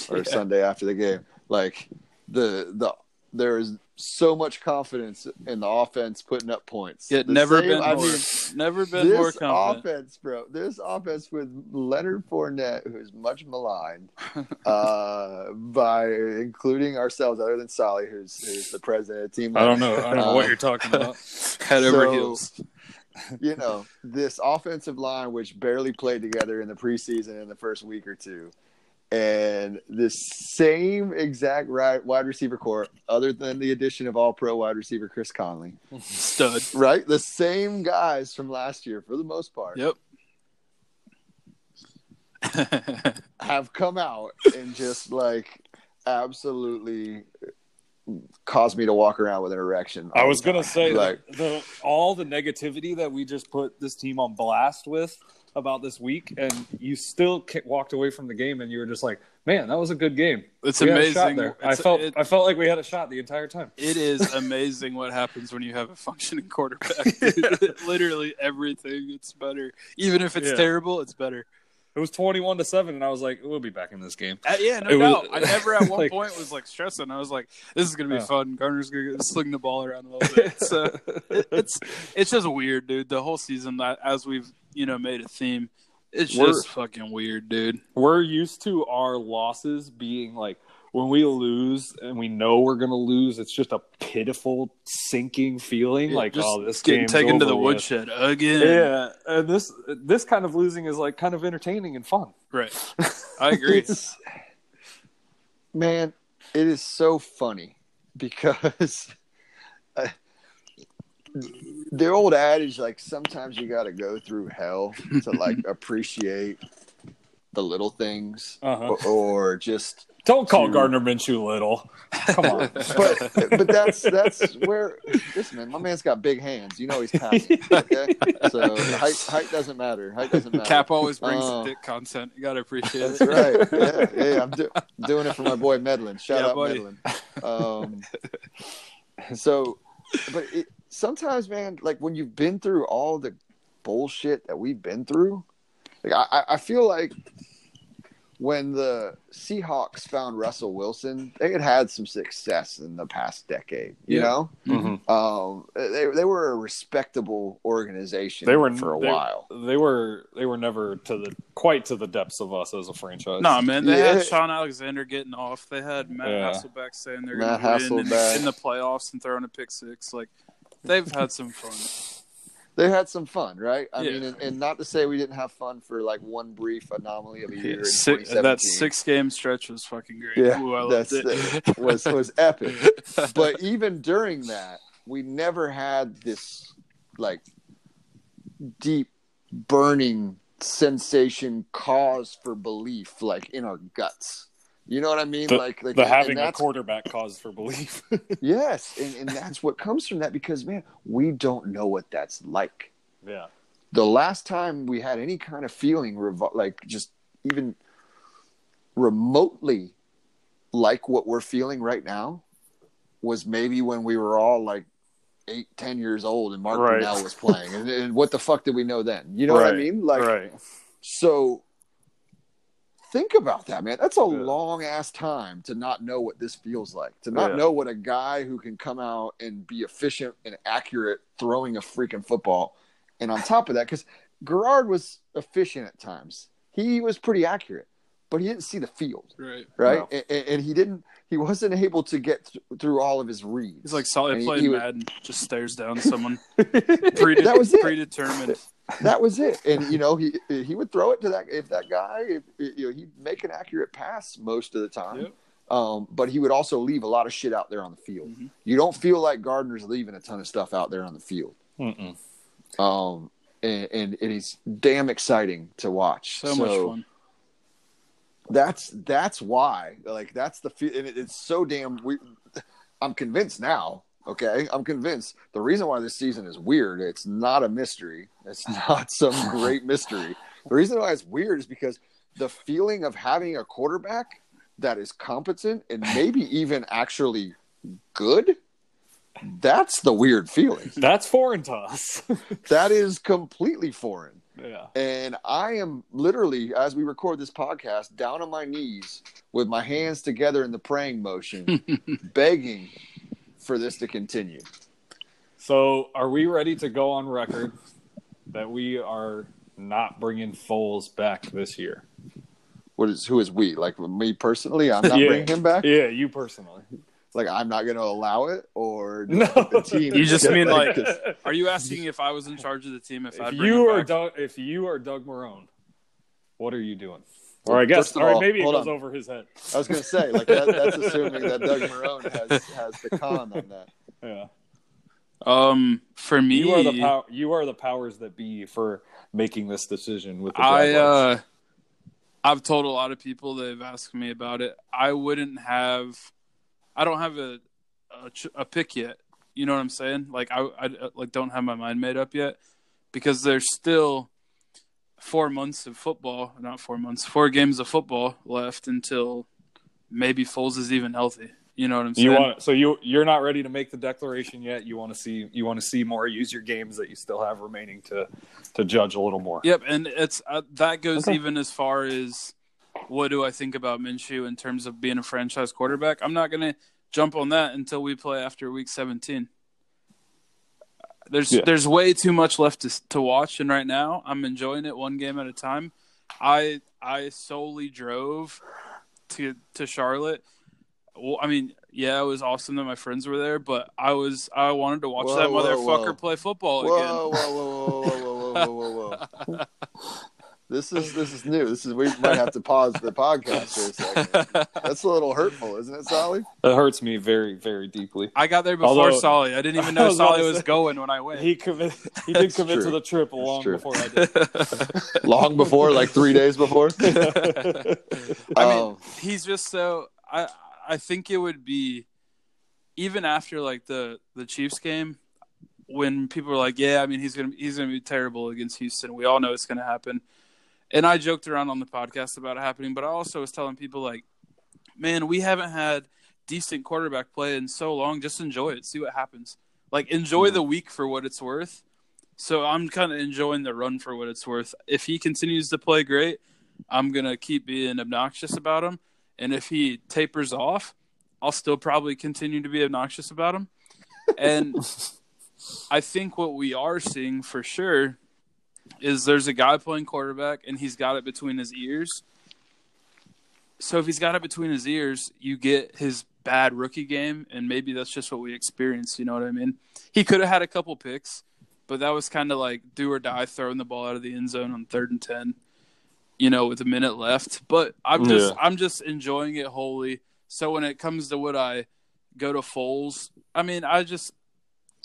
or Yeah. Sunday after the game. Like the the there is so much confidence in the offense putting up points. it The never same- been I more, mean, never been more this confident. offense, bro. This offense with Leonard Fournette, who's much maligned uh, by including ourselves, other than Solly, who's, who's the president of the team. I don't know. I don't know what Uh, you're talking about. Head over heels. you know, this offensive line, which barely played together in the preseason in the first week or two, and the same exact right wide receiver core, other than the addition of all pro wide receiver Chris Conley, Stud. right? The same guys from last year for the most part Yep. have come out and just like absolutely caused me to walk around with an erection. I was gonna time. say like like the all the negativity that we just put this team on blast with about this week, and you still walked away from the game, and you were just like, "Man, that was a good game." It's We had a shot amazing. there. I felt it- I felt like we had a shot the entire time. It is amazing what happens when you have a functioning quarterback. Literally everything, it's better. Even if it's Yeah. terrible, it's better. It was twenty-one to seven, and I was like, "We'll be back in this game." Uh, yeah, no It was- I never at one like- point was like stressing. I was like, "This is gonna be Yeah. fun." Gardner's gonna sling the ball around a little bit. So it, it's it's just weird, dude. The whole season, that as we've you know made a theme, it's We're- just fucking weird, dude. we're used to our losses being like when we lose and we know we're gonna lose, it's just a pitiful sinking feeling. like, just oh, this getting game's taken to the with. woodshed again. Yeah, and this this kind of losing is like kind of entertaining and fun. right. I agree. Man, it is so funny because uh, the old adage, like sometimes you got to go through hell to like appreciate the little things, Uh-huh. or, or just. Don't call To- Gardner Minshew little. Come on. But but that's that's where listen, man. My man's got big hands. You know he's passing. Okay, so height height doesn't matter. Height doesn't matter. Cap always brings Oh. dick content. You gotta appreciate That's it. right. Yeah, yeah. I'm, do- I'm doing it for my boy Medlin. Shout Yeah, out buddy. Medlin. Um, so, but it, sometimes, man, like when you've been through all the bullshit that we've been through, like I, I- I feel like when the Seahawks found Russell Wilson, they had had some success in the past decade. You Yeah. know, Mhm. um, they they were a respectable organization. They were for a they- while. They were they were never to the quite to the depths of us as a franchise. No, man, they Yeah. had Shaun Alexander getting off. They had Matt Yeah. Hasselbeck saying they're going to win in, in the playoffs and throwing a pick six. Like they've had some fun. they had some fun, right? I Yeah. mean, and, and not to say we didn't have fun for like one brief anomaly of a year in Six, 2017. that six game stretch was fucking great. yeah, Ooh, I loved that's it. that was was epic. But even during that, we never had this like deep, burning sensation, cause for belief, like in our guts. You know what I mean? The, like, like the having a quarterback cause for belief. Yes, and, and that's what comes from that because man, we don't know what that's like. yeah. the last time we had any kind of feeling revo- like just even remotely like what we're feeling right now was maybe when we were all like eight ten years old and mark Right. Brunell was playing and, and what the fuck did we know then you know what i mean like right. so think about that man that's a Yeah. long ass time to not know what this feels like to not Yeah. know what a guy who can come out and be efficient and accurate throwing a freaking football and on top of that because Garrard was efficient at times he was pretty accurate but he didn't see the field right. right No. and, and he didn't he wasn't able to get th- through all of his reads He's like solid And he- playing he was- Madden, just stares down someone. Prede- That was it. Predetermined. that was it. And you know, he he would throw it to that if that guy, if, you know, he'd make an accurate pass most of the time. Yep. Um, but he would also leave a lot of shit out there on the field. Mhm. You don't feel like Gardner's leaving a ton of stuff out there on the field. Mm-mm. Um, and, and it is damn exciting to watch. So, much fun. That's that's why. Like that's the fe- and it, it's so damn. We, I'm convinced now. Okay, I'm convinced. The reason why this season is weird. It's not a mystery. It's not some great mystery. The reason why it's weird is because the feeling of having a quarterback that is competent and maybe even actually good. That's the weird feeling. That's foreign to us. That is completely foreign. Yeah. And I am literally, as we record this podcast, down on my knees with my hands together in the praying motion, begging for this to continue. So, are we ready to go on record that we are not bringing Foles back this year? What is who is we? Like me personally, I'm not Yeah. bringing him back. Yeah, you personally. Like I'm not going to allow it, or No. the team. You just mean like, this- are you asking if I was in charge of the team if, if I'd you him are? Doug, if you are Doug Marrone, what are you doing? Or I guess, First of or maybe it hold goes on. over his head. I was going to say like that, that's assuming that Doug Marrone has has the con on that. Yeah, Um, for me, you are the pow- you are the powers that be for making this decision with the I uh, I've told a lot of people they've asked me about it. I wouldn't have, I don't have a a, ch- a pick yet. You know what I'm saying? Like I, I like don't have my mind made up yet because there's still four months of football, not four months, four games of football left until maybe Foles is even healthy. You know what I'm saying? You want so you you're not ready to make the declaration yet. You want to see you want to see more. Use your games that you still have remaining to to judge a little more. Yep, and it's uh, that goes Okay. even as far as what do I think about Minshew in terms of being a franchise quarterback. I'm not gonna jump on that until we play after week 17. There's Yeah. there's way too much left to to watch, and right now I'm enjoying it one game at a time. I I solely drove to to Charlotte. Well, I mean, yeah, it was awesome that my friends were there, but I was I wanted to watch Whoa, that whoa, motherfucker whoa. play football Whoa, again. whoa, whoa, whoa, whoa, whoa, whoa, whoa, whoa. This is this is new. This is we might have to pause the podcast for a second. That's a little hurtful, isn't it, Sally? It hurts me very very deeply. I got there before Although- Solly. I didn't even know was Solly to was going when I went. He commit, he did That's commit true. to the trip long true. before I did. Long before, like three days before. I mean, Um, he's just so. I I think it would be even after like the the Chiefs game when people are like, yeah, I mean he's gonna he's gonna be terrible against Houston. We all know it's gonna happen. And I joked around on the podcast about it happening, but I also was telling people like, man, we haven't had decent quarterback play in so long. Just enjoy it, see what happens. Like enjoy the mm-hmm. week for what it's worth. So I'm kind of enjoying the run for what it's worth. If he continues to play great, I'm gonna keep being obnoxious about him. And if he tapers off, I'll still probably continue to be obnoxious about him. And I think what we are seeing for sure is there's a guy playing quarterback and he's got it between his ears. So if he's got it between his ears, you get his bad rookie game, and maybe that's just what we experienced. You know what I mean? He could have had a couple picks, but that was kind of like do or die, throwing the ball out of the end zone on third and ten. You know, with a minute left. But I'm just Yeah. I'm just enjoying it wholly. So when it comes to what I go to Foles, I mean, I just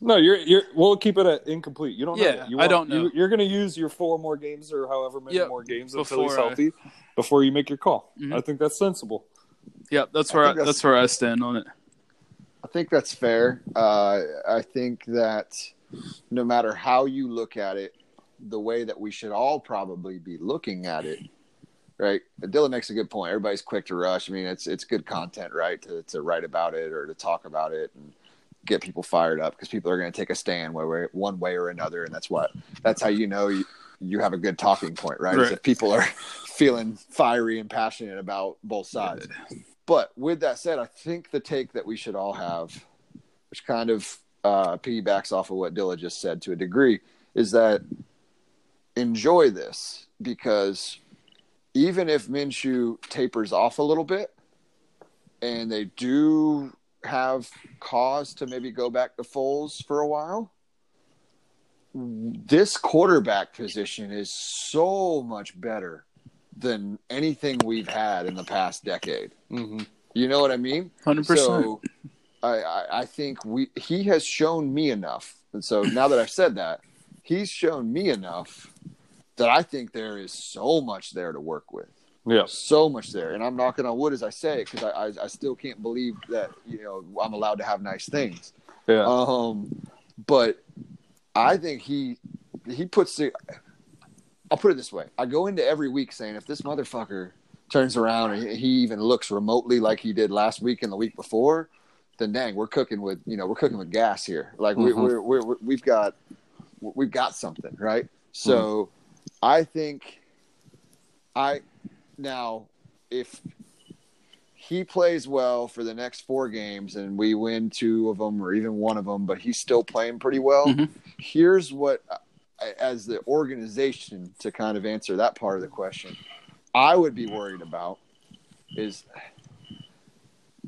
No, you're you're. We'll keep it at incomplete. You don't. know Yeah, yet. You I don't know. You, you're going to use your four more games or however many Yep, more games until he's before I- healthy before you make your call. Mhm. I think that's sensible. yeah, that's where I think that's, that's- where I stand on it. I think that's fair. Uh, I think that no matter how you look at it, the way that we should all probably be looking at it, right? Dylan makes a good point. Everybody's quick to rush. I mean, it's it's good content, right? To to write about it or to talk about it and get people fired up because people are going to take a stand one way or another, and that's what that's how you know you, you have a good talking point, right? Is Right. if people are feeling fiery and passionate about both sides. But with that said, I think the take that we should all have, which kind of uh, piggybacks off of what Dilla just said to a degree, is that enjoy this because even if Minshew tapers off a little bit and they do have cause to maybe go back to Foles for a while, this quarterback position is so much better than anything we've had in the past decade. Mm-hmm. You know what I mean? Hundred percent. So I, I, I think we he has shown me enough. And so now that I've said that, he's shown me enough that I think there is so much there to work with. Yeah. So much there. And I'm knocking on wood as I say it because I, I, I still can't believe that, you know, I'm allowed to have nice things. Yeah. Um, but I think he he puts the. I'll put it this way: I go into every week saying, if this motherfucker turns around and he even looks remotely like he did last week and the week before, then dang, we're cooking with you know we're cooking with gas here. Like we, Mhm. we're, we're, we're we've got we've got something right. So I think I now if he plays well for the next four games and we win two of them or even one of them, but he's still playing pretty well. Mhm. Here's what, as the organization, to kind of answer that part of the question, I would be worried about is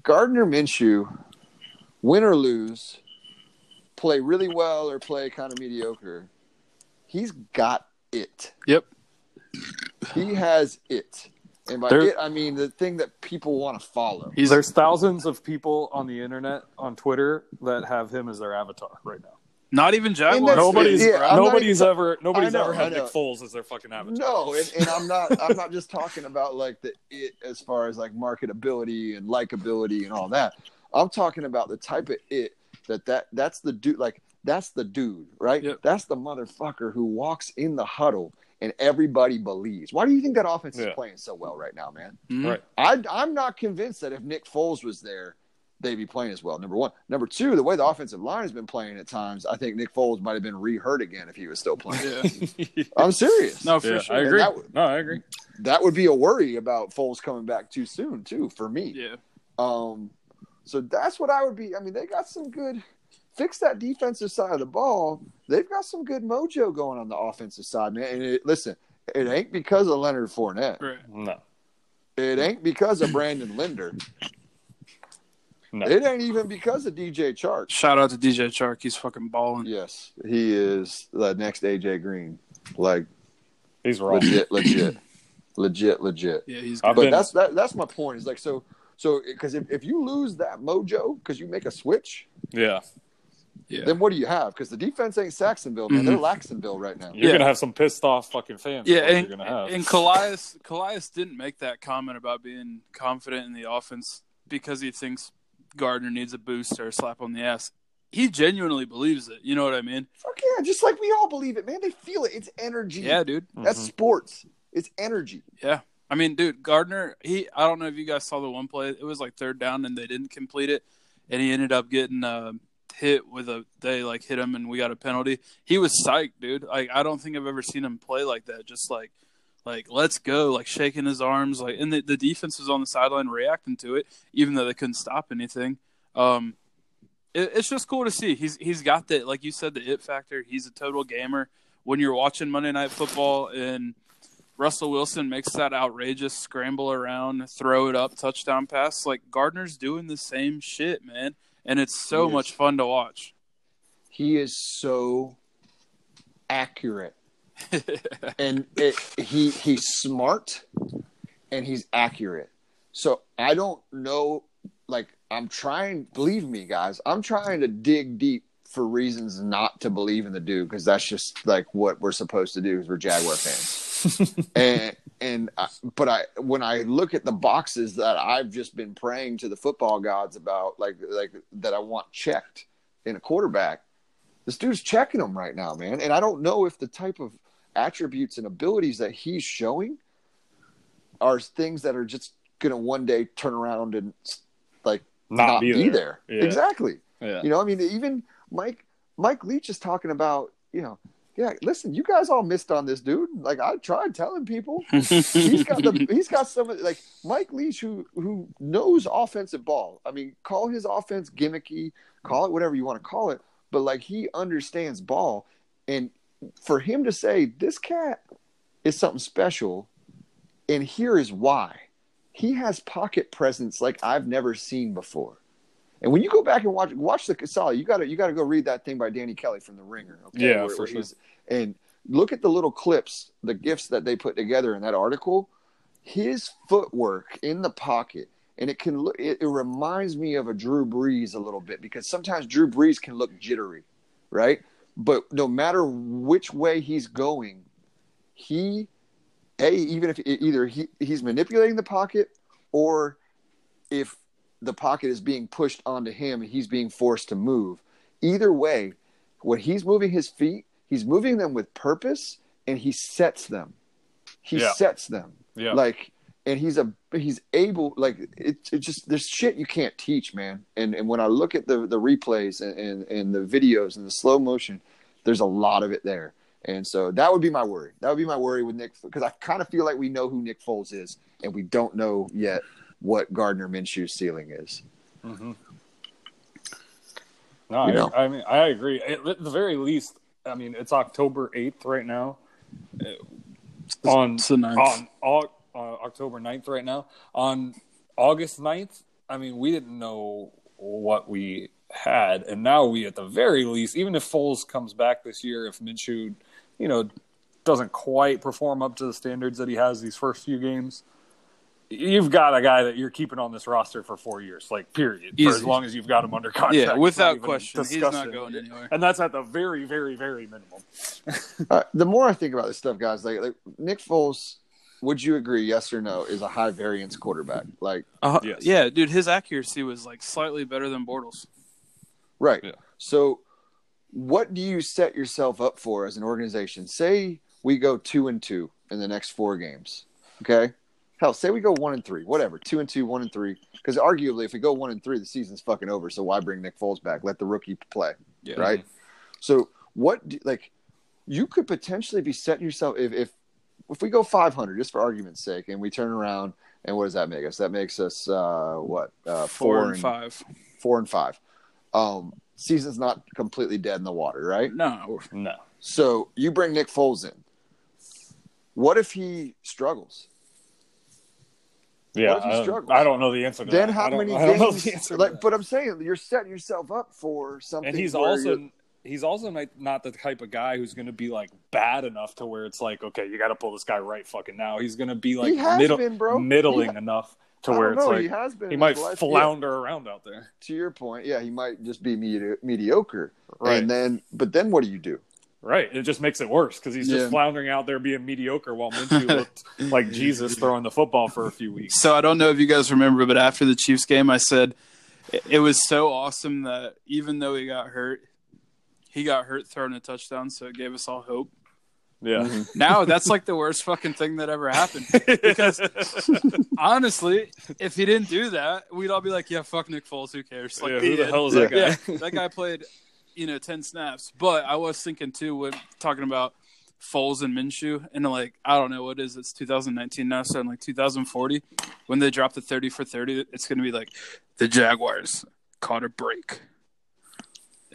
Gardner Minshew, win or lose, play really well or play kind of mediocre. He's got it. Yep. He has it. And by There- it, I mean the thing that people want to follow. He's There's thousands of people on the internet on Twitter that have him as their avatar right now. not even Jaguars. Nobody's yeah, nobody's even- ever nobody's know, ever had know. Nick Foles as their fucking avatar. No, and, and I'm not. I'm not just talking about like the it as far as like marketability and likability and all that. I'm talking about the type of it that that that's the dude. Like that's the dude, right? Yep. That's the motherfucker who walks in the huddle and everybody believes. Why do you think that offense Yeah. is playing so well right now, man? Mhm. Right. I, I'm not convinced that if Nick Foles was there, they'd be playing as well. Number one. Number two, the way the offensive line has been playing at times, I think Nick Foles might have been re-hurt again if he was still playing. Yeah. I'm serious. No, for yeah, sure. I agree. that would- no, I agree. That would be a worry about Foles coming back too soon, too, for me. Yeah. Um, so that's what I would be. I mean, they got some good. Fix that defensive side of the ball. They've got some good mojo going on the offensive side, man. And it, listen, it ain't because of Leonard Fournette. Right. No, It ain't because of Brandon Linder. no. It ain't even because of DJ Chark. Shout out to DJ Chark. He's fucking balling. Yes, he is the next AJ Green. Like He's wrong. legit, legit, legit, legit. Yeah, he's good. But been- that's that, that's my point. Is like so so because if, if you lose that mojo because you make a switch, Yeah, Yeah. then what do you have? Because the defense ain't Sacksonville, man. Mhm. They're Laxonville right now. you're Yeah. gonna have some pissed off fucking fans. Yeah, and, you're gonna have. and Calais, Calais didn't make that comment about being confident in the offense because he thinks Gardner needs a boost or a slap on the ass. He genuinely believes it. You know what I mean? Fuck yeah, just like we all believe it, man. They feel it. It's energy. Yeah, dude. That's Mhm. sports. It's energy. Yeah. I mean, dude, Gardner, he I don't know if you guys saw the one play. It was like third down and they didn't complete it. And he ended up getting uh, hit with a they like hit him and we got a penalty. He was psyched, dude. Like I don't think I've ever seen him play like that. Just like like let's go, like shaking his arms, like and the, the defense was on the sideline reacting to it, even though they couldn't stop anything. Um it, it's just cool to see. He's he's got the like you said, the it factor. He's a total gamer. When you're watching Monday Night Football and Russell Wilson makes that outrageous scramble around, throw it up, touchdown pass. Like Gardner's doing the same shit, man, and it's so He is. much fun to watch. He is so accurate, and it, he he's smart, and he's accurate. So I don't know. Like I'm trying. Believe me, guys. I'm trying to dig deep for reasons not to believe in the dude because that's just like what we're supposed to do because we're Jaguar fans. and and I, but I when I look at the boxes that I've just been praying to the football gods about, like like that I want checked in a quarterback, this dude's checking them right now, man. And I don't know if the type of attributes and abilities that he's showing are things that are just gonna one day turn around and like Not not, be be, there. there. Yeah. Exactly. yeah. You know, I mean, even Mike Mike Leach is talking about, you know, yeah. Listen, you guys all missed on this dude. Like I tried telling people, he's got the he's got some of- like Mike Leach who who knows offensive ball. I mean, call his offense gimmicky, call it whatever you want to call it, but like he understands ball, and for him to say this cat is something special, and here is why. He has pocket presence like I've never seen before. And when you go back and watch watch the Casale, you gotta you gotta go read that thing by Danny Kelly from The Ringer. Okay? Yeah, for sure. And look at the little clips, the gifts that they put together in that article. His footwork in the pocket, and it can look. It, it reminds me of a Drew Brees a little bit because sometimes Drew Brees can look jittery, right? But no matter which way he's going, he, a even if either he he's manipulating the pocket or if the pocket is being pushed onto him and he's being forced to move. Either way, when he's moving his feet, he's moving them with purpose and he sets them. He Yeah. sets them. Yeah. Like and he's a he's able like it, it just there's shit you can't teach, man. And and when I look at the the replays and and, and the videos and the slow motion, there's a lot of it there. And so that would be my worry. That would be my worry with Nick because I kind of feel like we know who Nick Foles is, and we don't know yet what Gardner Minshew's ceiling is. No, You I, know. I mean, I agree. At the very least, I mean, it's October eighth right now. On It's the ninth. on uh, October 9th right now. On August 9th, I mean, we didn't know what we had, and now we, at the very least, even if Foles comes back this year, if Minshew, you know, doesn't quite perform up to the standards that he has these first few games. You've got a guy that you're keeping on this roster for four years, like period, for as long as you've got him under contract. Yeah, without question, he's discussing. not going anywhere. and that's at the very, very, very minimum. Uh, the more I think about this stuff, guys, like, like Nick Foles, would you agree, yes or no, is a high variance quarterback? Like, Uh, Yes. Yeah, dude, his accuracy was like slightly better than Bortles. right. Yeah. So, what do you set yourself up for as an organization? Say we go two and two in the next four games. Okay. Hell, say we go one and three, whatever, two and two, one and three. Because arguably, if we go one and three, the season's fucking over. So why bring Nick Foles back? Let the rookie play, Yeah. right? So what, do, like, you could potentially be setting yourself if if if we go 500, just for argument's sake, and we turn around and what does that make us? That makes us uh, what uh, Four and five. four and five. Um, season's not completely dead in the water, right? No, No. So you bring Nick Foles in. What if he struggles? Yeah, What if he I, don't. I don't know the answer to Then that. how I many I don't know games? Like, but I'm saying you're setting yourself up for something. and he's also you're- he's also not- the type of guy who's going to be like bad enough to where it's like okay you got to pull this guy right fucking now he's going to be like middle, been, middling He- enough to where it's know, like he has been. he might flounder around out there to your point, yeah, he might just be medi- mediocre. Right. And then, but then what do you do? Right it just makes it worse because he's Yeah. just floundering out there being mediocre while Minshew looked like Jesus throwing the football for a few weeks So I don't know if you guys remember, but after the Chiefs game, I said it- it was so awesome that even though he got hurt, he got hurt throwing a touchdown, so it gave us all hope. yeah Mm-hmm. Now that's like the worst fucking thing that ever happened. Because honestly, if he didn't do that, we'd all be like, "Yeah, fuck Nick Foles. Who cares?" Like, yeah, who the end. hell is that guy Yeah, that guy played, you know, ten snaps. But I was thinking too when talking about Foles and Minshew, and like I don't know what is it's 2019 now, so in like 2040, when they drop the 30 for 30, it's gonna be like the Jaguars caught a break.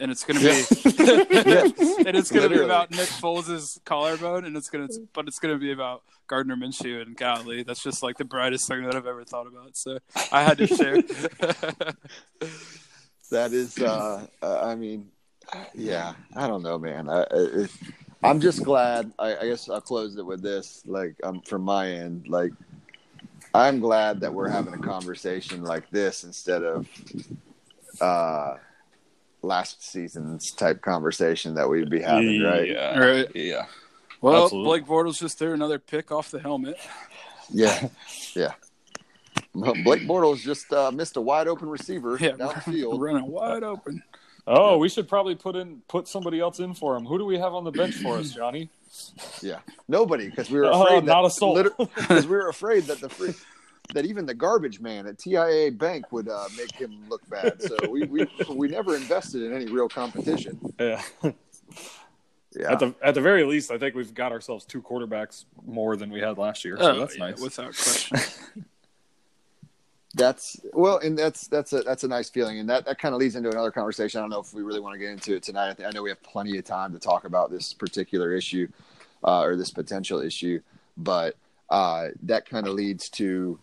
And it's gonna be, and it's gonna be about Nick Foles' collarbone, and it's gonna, but it's gonna be about Gardner Minshew and golly, that's just like the brightest thing that I've ever thought about. So I had to share. That is, uh, I mean, yeah, I don't know, man. I, I, I'm just glad. I, I guess I'll close it with this. Like, um, from my end, like, I'm glad that we're having a conversation like this instead of uh, last season's type conversation that we'd be having, right? yeah Right. yeah Well, Absolutely. Blake Bortles just threw another pick off the helmet. Yeah, yeah. Blake Bortles just uh, missed a wide open receiver Yeah, downfield. running wide open. Oh we should probably put in put somebody else in for him who do we have on the bench for us Johnny Yeah, nobody because we were Oh, afraid that not a soul. Because we were afraid that the free, that even the garbage man at TIAA Bank would uh, make him look bad. So we, we we never invested in any real competition. yeah Yeah, At the at the very least, I think we've got ourselves two quarterbacks more than we had last year. So Oh, that's yeah, nice. without question. that's well, and that's that's a that's a nice feeling, and that that kind of leads into another conversation. I don't know if we really want to get into it tonight. I, think, I know we have plenty of time to talk about this particular issue uh, or this potential issue, but uh, that kind of leads to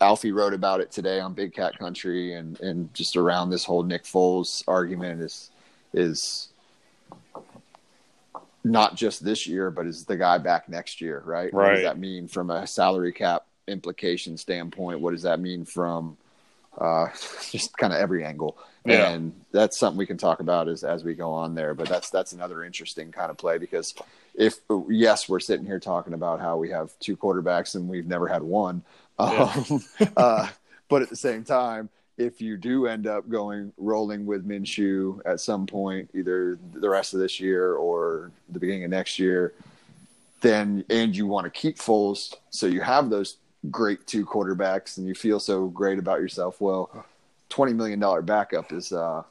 Alfie wrote about it today on Big Cat Country, and and just around this whole Nick Foles argument is is not just this year, but is the guy back next year, right? What Right. does that mean from a salary cap implication standpoint? What does that mean from uh, just kind of every angle? Yeah. And that's something we can talk about as as we go on there. But that's that's another interesting kind of play because if yes, we're sitting here talking about how we have two quarterbacks and we've never had one. Um, uh, but at the same time, if you do end up going rolling with Minshew at some point, either the rest of this year or the beginning of next year, then and you want to keep Foles, so you have those great two quarterbacks, and you feel so great about yourself. Well, twenty million dollar backup is uh,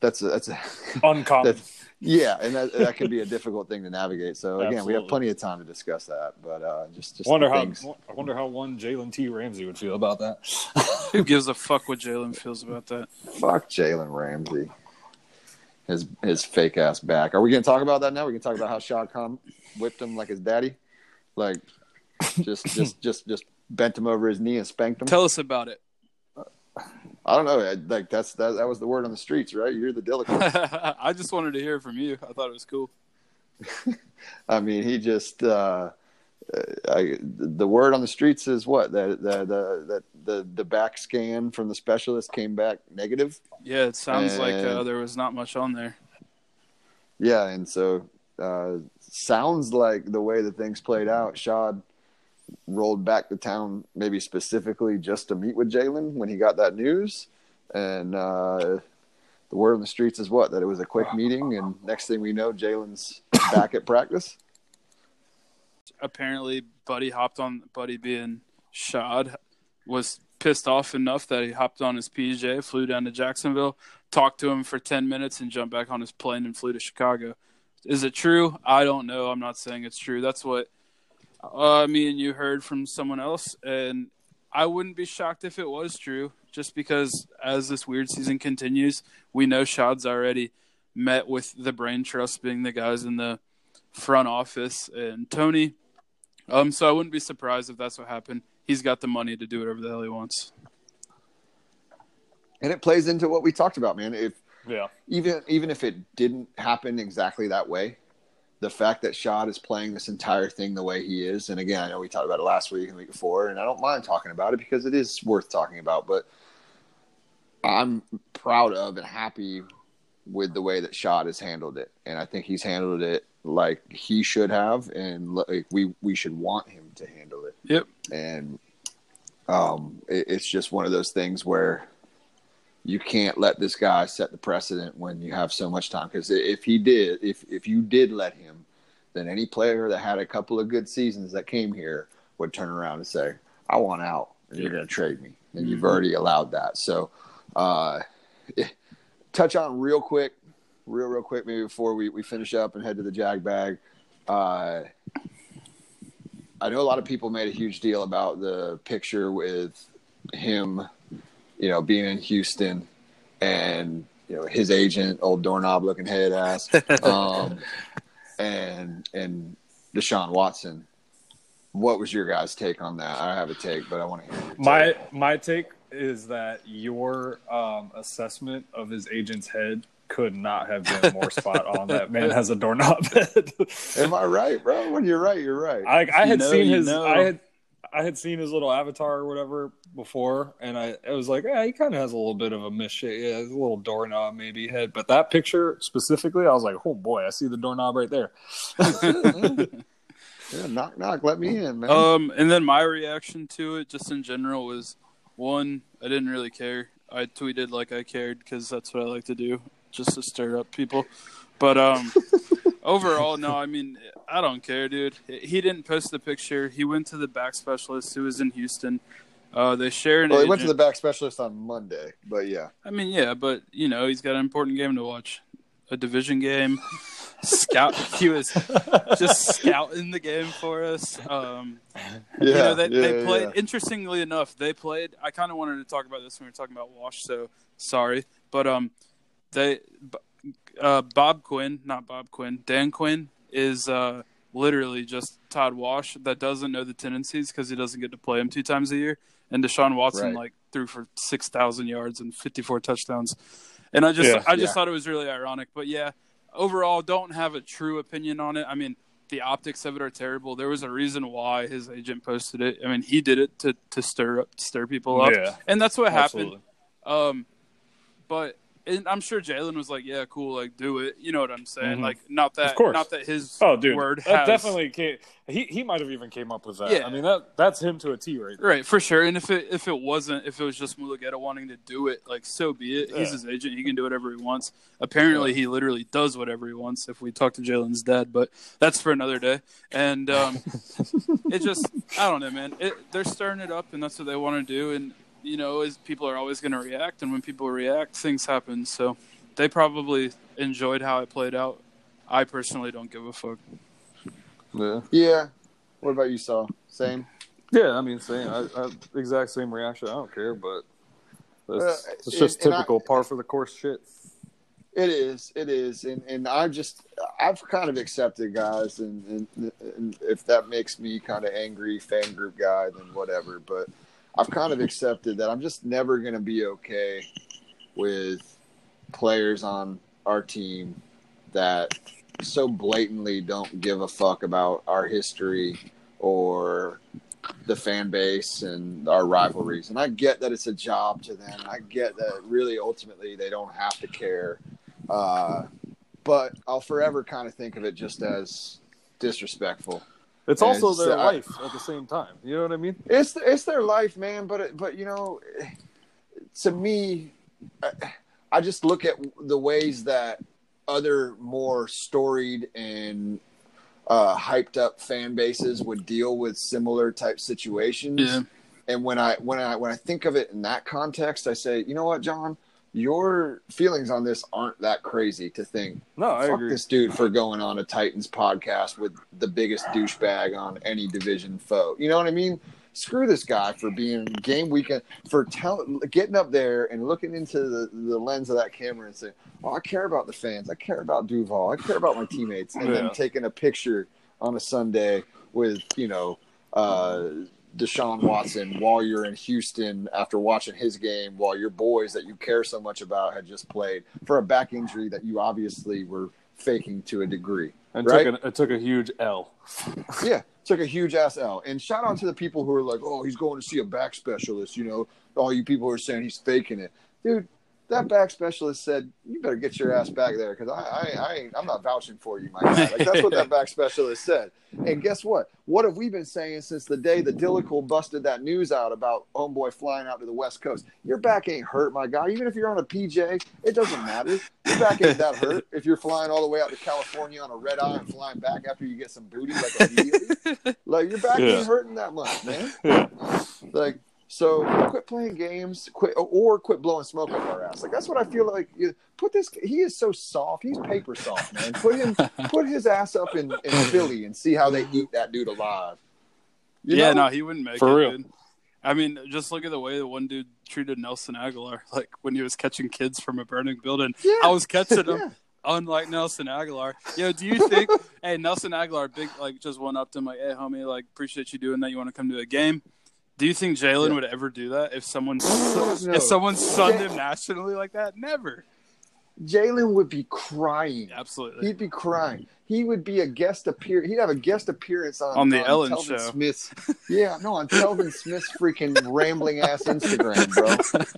that's a that's a Uncommon. that's yeah, and that that can be a difficult thing to navigate. So again, we have plenty of time to discuss that, but uh, just just wonder how things. I wonder how one Jalen T Ramsey would feel about that. Who gives a fuck what Jalen feels about that? Fuck Jalen Ramsey. His his fake ass back. Are we gonna talk about that now? We can talk about how Shad Khan whipped him like his daddy, like just just just just bent him over his knee and spanked him. Tell us about it. I don't know. I- Like that's that that was the word on the streets, right? You're the Dillican. I just wanted to hear from you. I thought it was cool. I mean, he just uh, uh, I, the word on the streets is what that the the that the the back scan from the specialist came back negative. Yeah, it sounds like uh, there was not much on there. Yeah, and so uh, sounds like the way that things played out, Shad rolled back to town maybe specifically just to meet with Jalen when he got that news. And uh, the word on the streets is what? That it was a quick meeting, and next thing we know, Jalen's back at practice. apparently Buddy hopped on Buddy being Shad was pissed off enough that he hopped on his PJ, flew down to Jacksonville, talked to him for 10 minutes, and jumped back on his plane and flew to Chicago. Is it true? I don't know. I'm not saying it's true. That's what uh, me and you heard from someone else, and I wouldn't be shocked if it was true. Just because as this weird season continues, we know Shad's already met with the brain trust being the guys in the front office and Tony. Um, so I wouldn't be surprised if that's what happened. He's got the money to do whatever the hell he wants. And it plays into what we talked about, man. If Yeah. even even if it didn't happen exactly that way, the fact that Shad is playing this entire thing the way he is, and again, I know we talked about it last week and week before, and I don't mind talking about it because it is worth talking about. But I'm proud of and happy with the way that Shad has handled it, and I think he's handled it like he should have, and like we we should want him to handle it Yep. and um, it, it's just one of those things where you can't let this guy set the precedent when you have so much time. Because if he did, if if you did let him, then any player that had a couple of good seasons that came here would turn around and say, "I want out, and you're going to trade me," and you've already allowed that. So, uh, touch on real quick, real real quick, maybe before we we finish up and head to the Jag bag. Uh, I know a lot of people made a huge deal about the picture with him, you know, being in Houston and you know his agent, old doorknob looking head ass, um, and and Deshaun Watson. What was your guys' take on that? I have a take, but I want to hear My take. my take is that your um, assessment of his agent's head could not have been more spot on. That man has a doorknob head. Am I right, bro? When you're right, you're right. I, I had know, seen his know. I had I had seen his little avatar or whatever before, and I it was like, yeah, he kind of has a little bit of a misshape, yeah, a little doorknob maybe head. But that picture specifically, I was like, oh boy, I see the doorknob right there. yeah, knock knock, let me in, man. Um, and then my reaction to it, just in general, was one, I didn't really care. I tweeted like I cared because that's what I like to do, just to stir up people. But um, overall, no, I mean, I don't care, dude. He didn't post the picture. He went to the back specialist who was in Houston. Uh, they shared. well, he went to the back specialist on Monday, but yeah, I mean, yeah, but you know, he's got an important game to watch, a division game. Scout, he was just scouting the game for us. Um, yeah, you know, they, yeah, they played. yeah. Interestingly enough, they played. I kind of wanted to talk about this when we were talking about Wash, so sorry, but um, they, uh, Bob Quinn, not Bob Quinn, Dan Quinn is uh literally just Todd Wash that doesn't know the tendencies because he doesn't get to play him two times a year, and Deshaun Watson Right. like threw for six thousand yards and fifty four touchdowns, and I just Yeah, I just yeah. thought it was really ironic, but yeah, overall, don't have a true opinion on it. I mean the optics of it are terrible. There was a reason why his agent posted it. I mean, he did it to to stir up, stir people up, Yeah, and that's what absolutely. happened. Um, but and I'm sure Jalen was like, "Yeah, cool, like do it." You know what I'm saying? Mhm. Like, not that, Of course. not that his Oh, dude, word that has definitely came. He he might have even came up with that. Yeah. I mean that that's him to a T right there. Right, for sure. And if it if it wasn't, if it was just Mulugheta wanting to do it, like so be it. He's his agent; he can do whatever he wants. Apparently, he literally does whatever he wants. If we talk to Jalen's dad, but that's for another day. And um, it just, I don't know, man. It, they're stirring it up, and that's what they want to do. And you know, is people are always going to react, and when people react, things happen. So they probably enjoyed how it played out. I personally don't give a fuck. Yeah. yeah. What about you, Saul? Same. Yeah, I mean, same. I, I, exact same reaction. I don't care, but it's, Uh, it's just and- and I- typical par for the course shit. It is, it is, and and I just I've kind of accepted guys, and, and, and if that makes me kind of angry fan group guy, then whatever. But I've kind of accepted that I'm just never going to be okay with players on our team that so blatantly don't give a fuck about our history or the fan base and our rivalries. And I get that it's a job to them. I get that really ultimately they don't have to care. Uh, but I'll forever kind of think of it just as disrespectful. It's Yeah, also it's- their I- life at the same time. You know what I mean? It's it's their life, man. But it, but you know, to me, I, I just look at the ways that other more storied and uh, hyped up fan bases would deal with similar type situations. Yeah. And when I when I when I think of it in that context, I say, you know what, John, your feelings on this aren't that crazy to think. No, I Fuck agree. this dude for going on a Titans podcast with the biggest douchebag on any division foe. You know what I mean? Screw this guy for being game weekend for tell, getting up there and looking into the, the lens of that camera and saying, "Oh, I care about the fans. I care about Duval. I care about my teammates," and Yeah. then taking a picture on a Sunday with you know uh, Deshaun Watson while you're in Houston after watching his game, while your boys that you care so much about had just played for a back injury that you obviously were faking to a degree. And right? took an, it took a huge L. Yeah, took a huge ass L. And shout out to the people who are like, "Oh, he's going to see a back specialist." You know, all you people who are saying he's faking it, dude. That back specialist said, "You better get your ass back there because I, I, I, ain't, I'm not vouching for you, my guy." Like that's what that back specialist said. And guess what? What have we been saying since the day the Dillicle busted that news out about homeboy flying out to the West Coast? Your back ain't hurt, my guy. Even if you're on a PJ, it doesn't matter. Your back ain't that hurt if you're flying all the way out to California on a red eye and flying back after you get some booty like immediately. like your back Yeah. ain't hurting that much, man. Like so, quit playing games, quit or quit blowing smoke up our ass. Like that's what I feel like. Put this. He is so soft. He's paper soft, man. Put him, put his ass up in, in Philly and see how they eat that dude alive. You yeah, know? no, he wouldn't make For it. real. Dude. I mean, just look at the way the one dude treated Nelson Agholor, like when he was catching kids from a burning building. Yeah. I was catching them, Yeah. unlike Nelson Agholor. Yo, do you think? hey, Nelson Agholor, big like just went up to him like, "Hey, homie, like appreciate you doing that. You want to come to a game?" Do you think Jalen Yeah. would ever do that if someone No. if someone sunned him nationally like that? Never. Jalen would be crying. Absolutely. He'd be crying. He would be a guest appear. He'd have a guest appearance on On the Ellen Telvin show. Smith's, yeah, no, on Telvin Smith's freaking rambling ass Instagram, bro.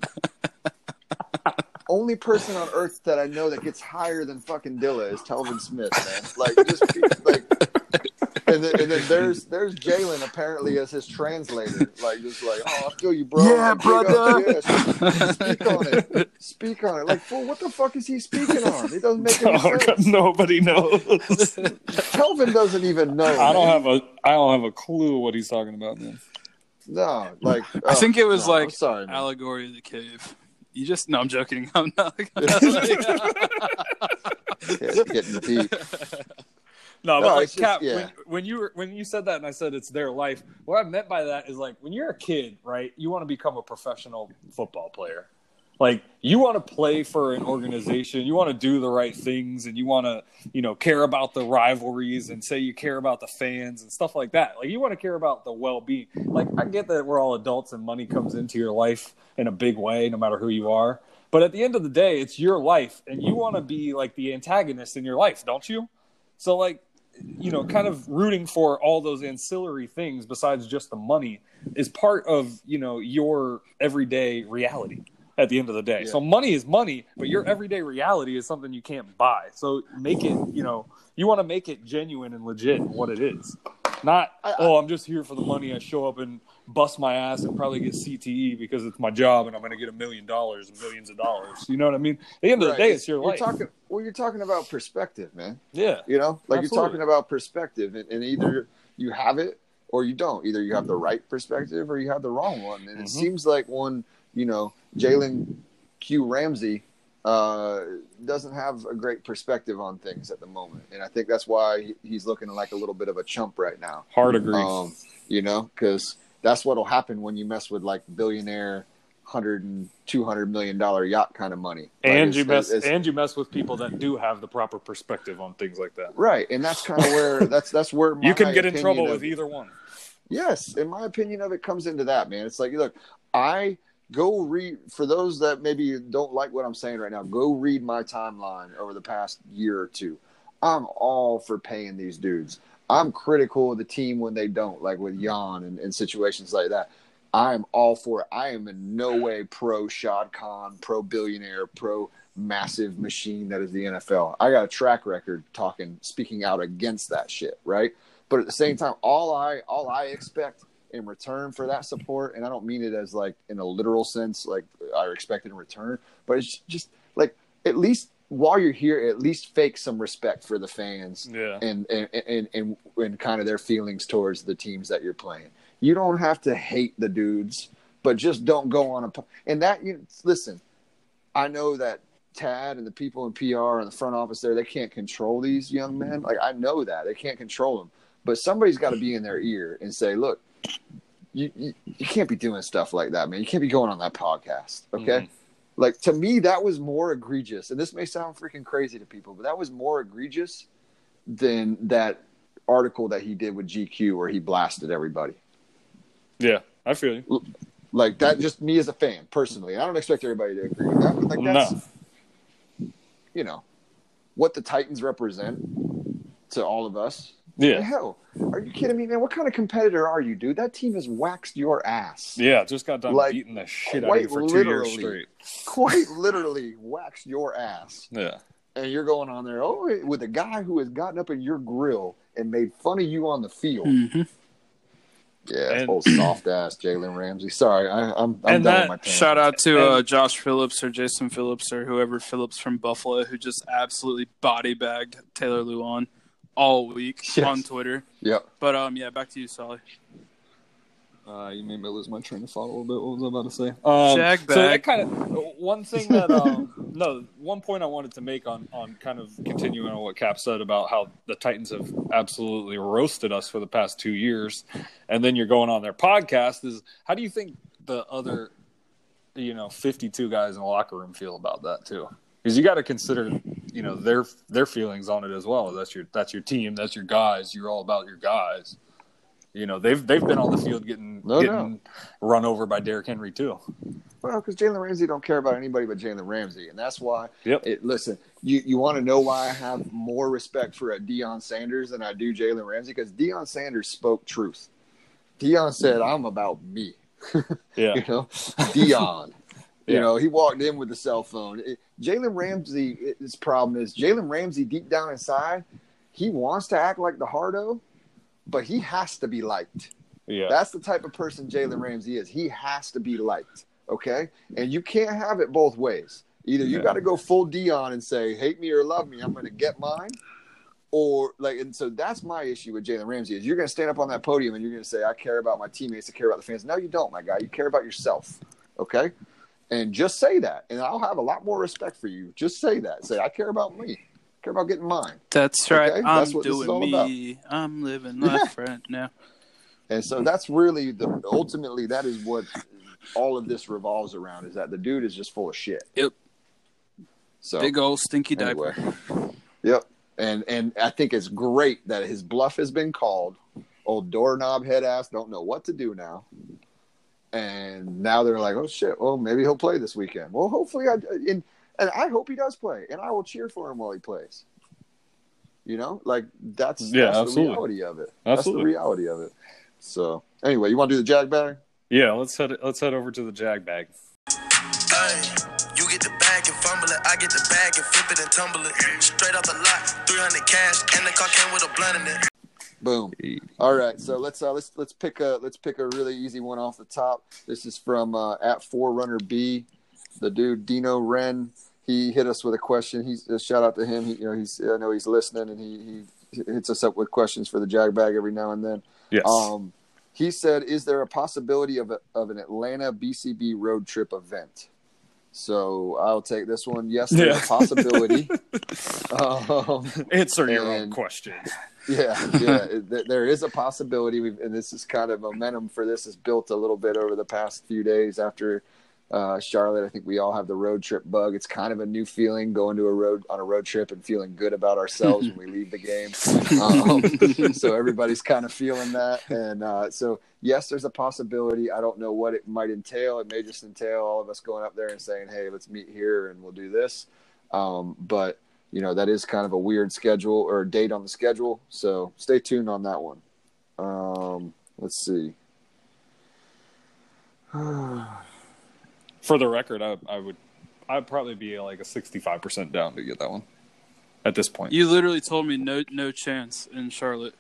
Only person on earth that I know that gets higher than fucking Dilla is Telvin Smith, man. Like, just like, and then, and then there's there's Jalen apparently as his translator, like just like, oh, I feel you, bro. Yeah, Like, brother. yeah, speak on it. Speak on it. Like, fool, what the fuck is he speaking on? It doesn't make any Oh, sense. God, nobody knows. Kelvin doesn't even know. I don't man. have a I don't have a clue what he's talking about, man. no. Like I think it oh, was no, like sorry, allegory of the cave. You just no, I'm joking. I'm not. Yeah, getting deep. No, No, but like it's just- Cap, yeah. when, when you were when you said that and I said it's their life, what I meant by that is like when you're a kid, right? You want to become a professional football player. Like you want to play for an organization, you want to do the right things, and you want to, you know, care about the rivalries and say you care about the fans and stuff like that. Like you want to care about the well-being. Like I get that we're all adults and money comes into your life in a big way, no matter who you are. But at the end of the day, it's your life, and you want to be like the antagonist in your life, don't you? So like you know, kind of rooting for all those ancillary things besides just the money is part of, you know, your everyday reality at the end of the day. Yeah. So money is money, but your everyday reality is something you can't buy. So make it, you know, you want to make it genuine and legit what it is. Not, I- I- oh, I'm just here for the money. I show up and bust my ass and probably get CTE because it's my job and I'm going to get a million dollars and millions of dollars. You know what I mean? At the end of the day, it's your You're life. talking. Well, you're talking about perspective, man. yeah. You know, like Absolutely. you're talking about perspective, and, and either you have it or you don't. Either you have the right perspective or you have the wrong one. And it Mhm. seems like one, you know, Jalen Q Ramsey uh, doesn't have a great perspective on things at the moment, and I think that's why he's looking like a little bit of a chump right now. Hard agree. Um, you know, because that's what'll happen when you mess with like billionaire, hundred and two hundred million dollar yacht kind of money. And you mess it's- and you mess with people that do have the proper perspective on things like that. right, and that's kind of where that's that's where my You can get in trouble of- with either one. Yes, in my opinion of it comes into that, man. It's like, look, I go read for those that maybe don't like what I'm saying right now. Go read my timeline over the past year or two. I'm all for paying these dudes. I'm critical of the team when they don't, like with Jan and, and situations like that. I am all for it. I am in no way pro Shad Khan, pro billionaire, pro massive machine that is the NFL. I got a track record talking, speaking out against that shit, right? But at the same time, all I all I expect in return for that support, and I don't mean it as like in a literal sense, like I expect in return, but it's just like at least while you're here, at least fake some respect for the fans Yeah. and and and and, and kind of their feelings towards the teams that you're playing. You don't have to hate the dudes, but just don't go on a and that you listen. I know that Tad and the people in PR and the front office there, they can't control these young men. Mm-hmm. Like I know that they can't control them, but somebody's got to be in their ear and say, "Look, you, you you can't be doing stuff like that, man. You can't be going on that podcast, okay?" Mm-hmm. Like to me, that was more egregious, and this may sound freaking crazy to people, but that was more egregious than that article that he did with GQ where he blasted everybody. Yeah, I feel you. Like that, just me as a fan personally. I don't expect everybody to agree with that, but like that's No. you know what the Titans represent to all of us. Yeah. Hell, are you kidding me, man? What kind of competitor are you, dude? That team has waxed your ass. Yeah, just got done Like, beating the shit out of you quite for two years literally. straight. Quite literally waxed your ass. Yeah. and you're going on there oh with a guy who has gotten up in your grill and made fun of you on the field. hmm Yeah, And- old soft ass Jalen Ramsey. Sorry, I, I'm I'm And done that- with my tangent. Shout out to uh, Josh Phillips or Jason Phillips or whoever Phillips from Buffalo who just absolutely body bagged Taylor Lewan all week Yes. on Twitter. Yeah. But um, yeah, back to you, Sally. Uh, you made me lose my train of thought a little bit. What was I about to say? Um, Jag so that kind of one thing that um, no one point I wanted to make on on kind of continuing on what Cap said about how the Titans have absolutely roasted us for the past two years, and then you're going on their podcast is how do you think the other you know 52 guys in the locker room feel about that too? Because you got to consider you know their their feelings on it as well. That's your that's your team. That's your guys. You're all about your guys. You know they've they've been on the field getting No getting run over by Derrick Henry too. Well, because Jalen Ramsey don't care about anybody but Jalen Ramsey, and that's why. Yep. It, listen, you you want to know why I have more respect for a Deion Sanders than I do Jalen Ramsey? Because Deion Sanders spoke truth. Deion said, "I'm about me." Yeah. you know, Deion. You Yeah. know, he walked in with the cell phone. Jalen Ramsey, his problem is Jalen Ramsey, deep down inside, he wants to act like the hardo, but he has to be liked. Yeah. That's the type of person Jalen Ramsey is. He has to be liked. Okay, and you can't have it both ways. Either you Yeah. got to go full Deion and say, "Hate me or love me, I'm going to get mine," or like, and so that's my issue with Jalen Ramsey is you're going to stand up on that podium and you're going to say, "I care about my teammates, I care about the fans." No, you don't, my guy. You care about yourself. Okay, and just say that, and I'll have a lot more respect for you. Just say that. Say, "I care about me. I care about getting mine." That's right. Okay, I'm that's what this is all doing about. me. I'm living life right now. And so that's really the ultimately that is what all of this revolves around is that the dude is just full of shit. Yep. So Big old stinky anyway. diaper. Yep. And and I think it's great that his bluff has been called. Old doorknob head ass don't know what to do now. And now they're like, oh shit, well maybe he'll play this weekend. Well, hopefully I and and I hope he does play, and I will cheer for him while he plays. You know, like that's Yeah, that's absolutely. the reality of it. Absolutely. That's the reality of it. So anyway, you want to do the jag bag? Yeah, let's head let's head over to the Jag bag. Hey, you get the bag and fumble it. I get the bag and flip it and tumble it. Straight off the lot, 300 cash, and the car came with a blunt in it. Boom. All right, so let's uh, let's let's pick a let's pick a really easy one off the top. This is from uh, at Forerunner B, the dude Dino Ren. He hit us with a question. He's uh, shout out to him. He, you know, he's I know he's listening, and he he hits us up with questions for the Jag Bag every now and then. Yes. Um, he said, "Is there a possibility of a, of an Atlanta BCB road trip event?" So I'll take this one. Yes, there's Yeah. a possibility. um, Answer your own and- questions. Yeah, yeah. there is a possibility, We've, and this is kind of momentum for this is built a little bit over the past few days after uh, Charlotte. I think we all have the road trip bug. It's kind of a new feeling going to a road on a road trip and feeling good about ourselves when we leave the game. Um, so everybody's kind of feeling that, and uh, so yes, there's a possibility. I don't know what it might entail. It may just entail all of us going up there and saying, "Hey, let's meet here and we'll do this." Um, but you know that is kind of a weird schedule or date on the schedule so stay tuned on that one um let's see For the record, I, I would I'd probably be like a sixty five percent down to get that one at this point. You literally told me no no chance in Charlotte.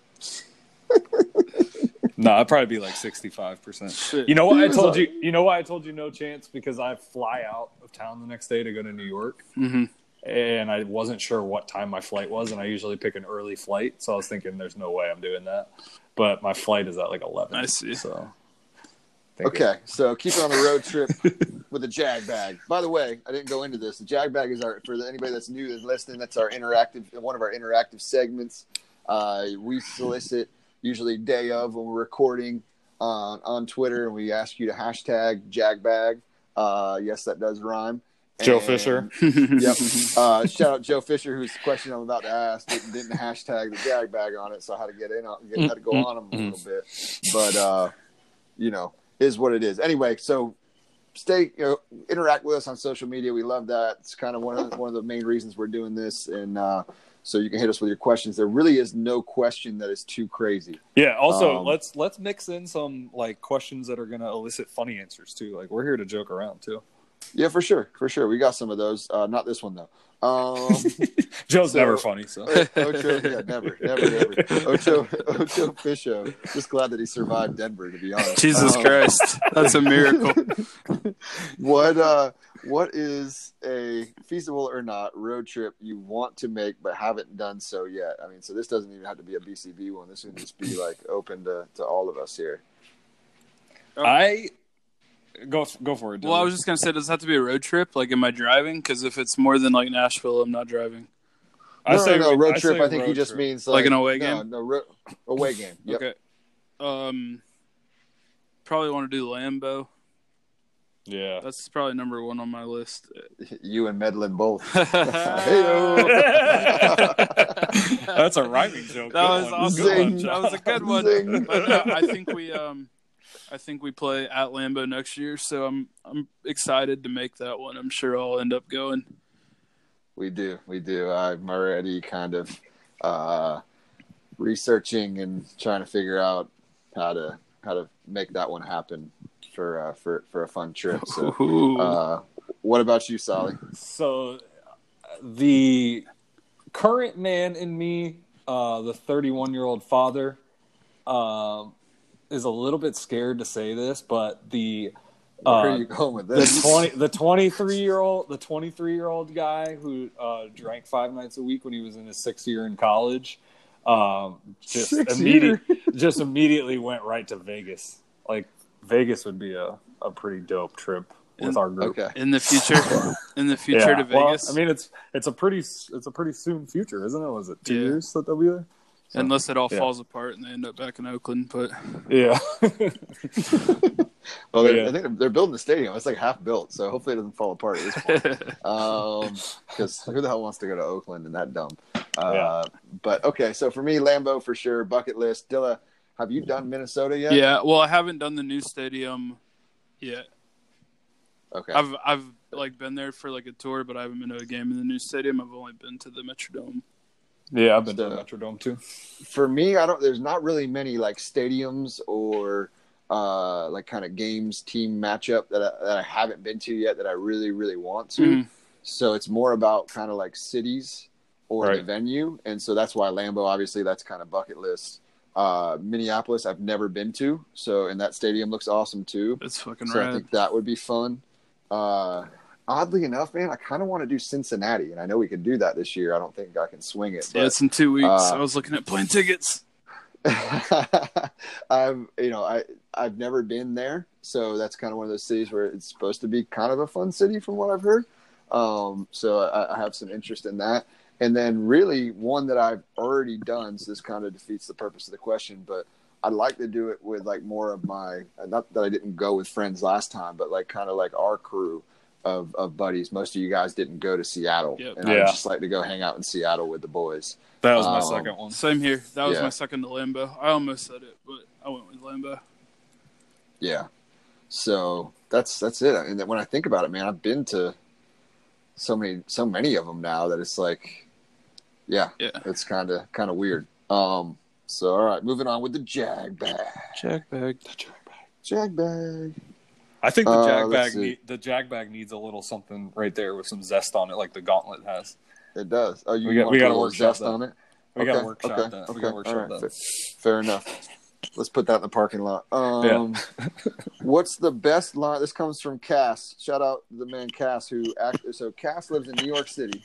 no, I'd probably be like sixty five percent. Shit. You know what I told you? You know why I told you no chance? Because I fly out of town the next day to go to New York, Mhm. And I wasn't sure what time my flight was, and I usually pick an early flight, so I was thinking, "There's no way I'm doing that." But my flight is at like eleven. I see. So thinking- Okay, so keep it on the road trip with a jag bag. By the way, I didn't go into this. The jag bag is our for anybody that's new that's listening. That's our interactive one of our interactive segments. Uh, we solicit usually day of when we're recording on on Twitter, and we ask you to hashtag jag bag. Uh, yes, that does rhyme. Joe And- Fisher. Yep. Uh, shout out Joe Fisher, whose question I'm about to ask didn't, didn't hashtag the jag bag on it, so I had to get in on, get, had to go on him a little bit. But uh, you know, is what it is. Anyway, so stay, you know, interact with us on social media. We love that. It's kind of one of the, one of the main reasons we're doing this, and uh, so you can hit us with your questions. There really is no question that is too crazy. Yeah. Also, Um, let's let's mix in some like questions that are going to elicit funny answers too. Like we're here to joke around too. Yeah, for sure, for sure. We got some of those. Uh, not this one though. Um, Joe's So- never funny, so Ocho, yeah, never, never, never. Ocho, Ocho Fisho. Just glad that he survived Denver, to be honest. Jesus Um, Christ, that's a miracle. What uh, what is a feasible or not road trip you want to make but haven't done so yet? I mean, so this doesn't even have to be a BCB one. This would just be like open to, to all of us here. I go go for it. Well, I was just gonna say, does it have to be a road trip? Like, am I driving? Because if it's more than like Nashville, I'm not driving. I no, say no, no, road I trip. I think he just trip. means Like like, an away no, game? No, ro- away game. Yep. Okay. Um, probably want to do Lambeau. Yeah. That's probably number one on my list. You and Medlin both. That's a rhyming joke. That Good was one. awesome. Good one, Zing. That was a good one. But no, I think we um, I think we play at Lambeau next year, so I'm I'm excited to make that one. I'm sure I'll end up going. We do, we do. I'm already kind of uh, researching and trying to figure out how to how to make that one happen for uh, for for a fun trip. So, uh, what about you, Solly? So, the current man in me, uh, the 31 year old father, um, is a little bit scared to say this, but the Where uh, are you going with the this? 20 the 23 year old the 23 year old guy who uh, drank five nights a week when he was in his sixth year in college um, just Sixth immediate, just immediately went right to Vegas. Like Vegas would be a, a pretty dope trip with our group. Okay. in the future, in the future to well, Vegas, I mean, it's it's a pretty it's a pretty soon future, isn't it? Was it two Yeah. years that they'll be there? So, unless it all yeah. falls apart and they end up back in Oakland. But yeah, Well, they're, Yeah. I think they're- they're building the stadium. It's like half built, so hopefully it doesn't fall apart at this point. um, because who the hell wants to go to Oakland and that dumb? Uh, Yeah. But okay, so for me, Lambeau for sure, bucket list. Dilla, have you done Minnesota yet? yeah, well, I haven't done the new stadium yet. Okay. I've I've like been there for like a tour, but I haven't been to a game in the new stadium. I've only been to the Metrodome. Yeah. I've been to So- the Metrodome too. for me, I don't. There's not really many like stadiums or uh like kind of games team matchup that I, that I haven't been to yet that I really really want to. Mhm. So it's more about kind of like cities or the venue, and so that's why Lambeau. Obviously, that's kind of bucket list. Uh, Minneapolis, I've never been to, so and that stadium looks awesome too. It's fucking So I think that would be fun. Uh, oddly enough, man, I kind of want to do Cincinnati, and I know we can do that this year. I don't think I can swing it. yeah, but- it's in two weeks. uh, I was looking at plane tickets. I've you know I I've never been there, so that's kind of one of those cities where it's supposed to be kind of a fun city from what I've heard. Um, so I, I have some interest in that, and then really one that I've already done. So this kind of defeats the purpose of the question, but I'd like to do it with like more of my not that I didn't go with friends last time, but like kind of like our crew. Of, of buddies, most of you guys didn't go to Seattle, Yep. and I'd just like to go hang out in Seattle with the boys. That was my Um, second one. Same here. That was yeah. my second to Lambeau. I almost said it, but I went with Lambeau. Yeah. So that's that's it. And then when I think about it, man, I've been to so many so many of them now that it's like, yeah, Yeah. it's kind of kind of weird. Um. So all right, moving on with the jag bag. Jack bag. The Jag bag. I think the Uh, jag bag need, the jag bag needs a little something right there with some zest on it, like the gauntlet has. It does. Oh, you We got- want we to put a little zest that. on it. We okay. got to workshop okay. that. Okay. We got to workshop right. that. Fair, fair enough. Let's put that in the parking lot. Um, what's the best line? This comes from Cass. Shout out to the man Cass who act. So Cass lives in New York City.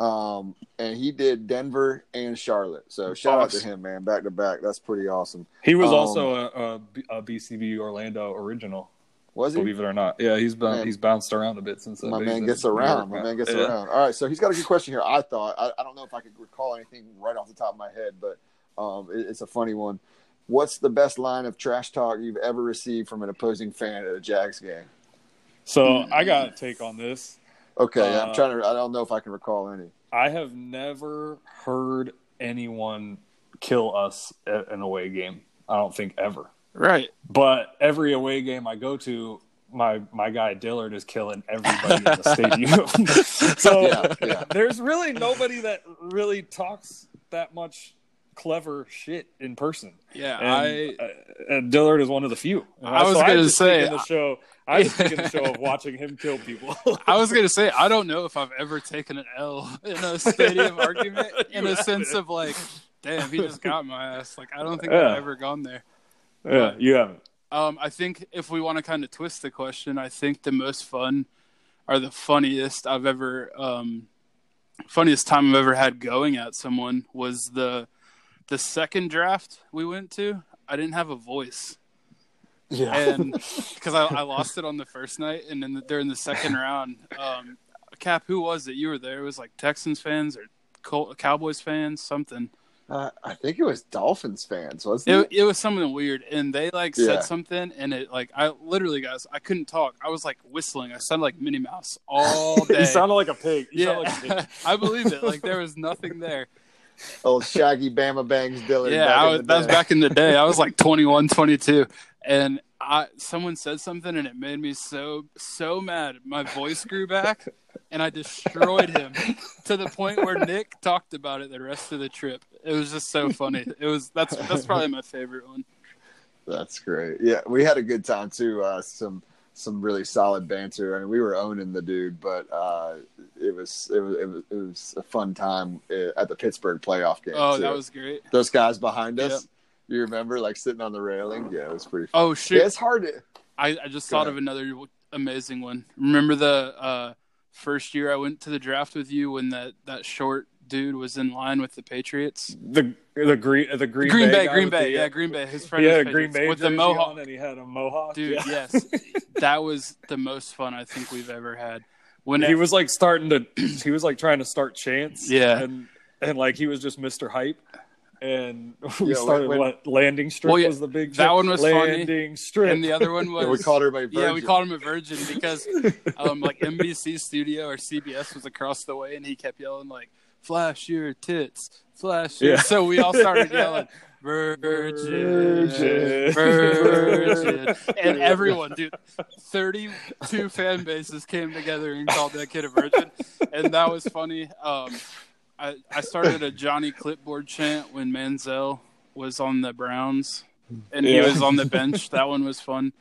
Um, and he did Denver and Charlotte. So shout out to him, man, back to back. That's pretty awesome. He was Um, also a BCB Orlando original, Was he? believe it or not. Yeah, he's been, Man. he's bounced around a bit since then. My man gets around. My man gets Yeah. around. All right, so he's got a good question here. I thought I, I don't know if I could recall anything right off the top of my head, but um, it- it's a funny one. What's the best line of trash talk you've ever received from an opposing fan at a Jags game? So I got a take on this. Okay, I'm Uh, trying to. I don't know if I can recall any. I have never heard anyone kill us at an away game. I don't think ever. Right. But every away game I go to, my my guy Dillard is killing everybody in the stadium. so Yeah, yeah. there's really nobody that really talks that much clever shit in person. Yeah, And, I uh, and Dillard is one of the few. I was so gonna say- in the show. I was thinking the show of watching him kill people. I was gonna say I don't know if I've ever taken an L in a stadium argument in a sense haven't. of like, damn, he just got my ass. Like I don't think Yeah. I've ever gone there. Yeah, you haven't. Um, I think if we want to kind of twist the question, I think the most fun or the funniest I've ever, um, funniest time I've ever had going at someone was the the second draft we went to. I didn't have a voice, Yeah. and because I, I lost it on the first night, and then the, during the second round, um, Cap, who was it? You were there. It was like Texans fans or Col- Cowboys fans, something. Uh, I think it was Dolphins fans, wasn't It, it was something weird, and they like Yeah. said something, and it like I literally, guys, I couldn't talk. I was like whistling. I sounded like Minnie Mouse all day. you sounded like a pig. You yeah, like a pig. I believe it. Like there was nothing there. Old Shaggy Bama Bangs Dillard. yeah, was, that was back in the day. I was like 21, 22, and I someone said something, and it made me so so mad. My voice grew back, and I destroyed him to the point where Nick talked about it the rest of the trip. It was just so funny. It was that's that's probably my favorite one. That's great. Yeah, we had a good time too. Uh, some some really solid banter. I mean, we were owning the dude, but uh, it was it was it was, it was a fun time uh, at the Pittsburgh playoff game. Oh, too. that was great. those guys behind us. Yep. You remember, like sitting on the railing? Yeah, it was pretty. Fun. Oh shoot! Yeah, it's hard to. I, I just Go thought ahead. of another amazing one. Remember the uh, first year I went to the draft with you when that, that short dude was in line with the Patriots? The the green the Green, Green Bay, guy Green Bay, the- yeah, Green Bay. His friend He had a Green Bay with the mohawk. on and he had a mohawk. Dude, yeah. yes, that was the most fun I think we've ever had. When he was like starting to he was like trying to start chants. Yeah. and and like he was just Mr. Hype. And we Yeah, started when- what landing strip Well, yeah, was the big that thing. one was funny. landing strip and the other one was Yeah, we called everybody. Virgin. Yeah, we called him a virgin because um, like NBC studio or CBS was across the way, and he kept yelling like "Flash your tits, flash." Your... Yeah. So we all started yelling "Virgin, virgin," and everyone, dude, thirty-two fan bases came together and called that kid a virgin, and that was funny. Um, I I started a Johnny Clipboard chant when Manziel was on the Browns and he was on the bench. That one was fun.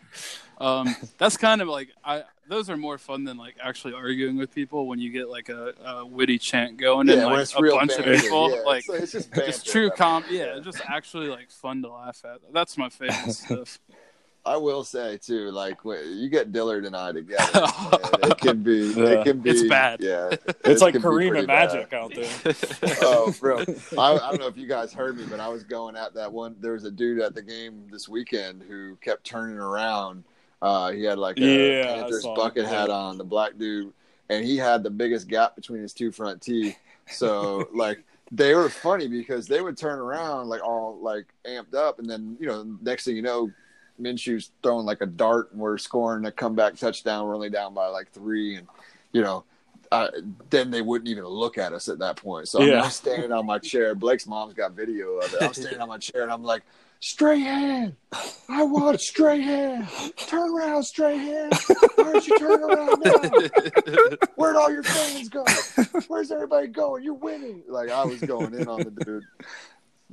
Um, that's kind of like I. Those are more fun than like actually arguing with people when you get like a, a witty chant going Yeah, and like it's a bunch banter, of people. yeah, like it's, it's just banter, true I mean, com. Yeah, just actually like fun to laugh at. That's my favorite stuff. I will say too, like when you get Dillard and I together, man, it can be, Yeah. it can be, It's bad. Yeah, it's it like Kareem pretty and bad. Magic out there. oh, bro. I, I don't know if you guys heard me, but I was going at that one. There was a dude at the game this weekend who kept turning around. Uh, he had like a Yeah, Panthers bucket him. hat on, the black dude, and he had the biggest gap between his two front teeth. So, like, they were funny because they would turn around like all like amped up, and then you know, next thing you know, Minshew's throwing like a dart, and we're scoring a comeback touchdown. We're only down by like three, and you know, uh, then they wouldn't even look at us at that point. So Yeah. I'm standing on my chair. Blake's mom's got video of it. I'm standing on my chair and I'm like, straight hand. I want straight hand. Turn around, straight hand. Why don't you turn around now? Where'd all your fans go? Where's everybody going? You're winning. Like I was going in on the dude.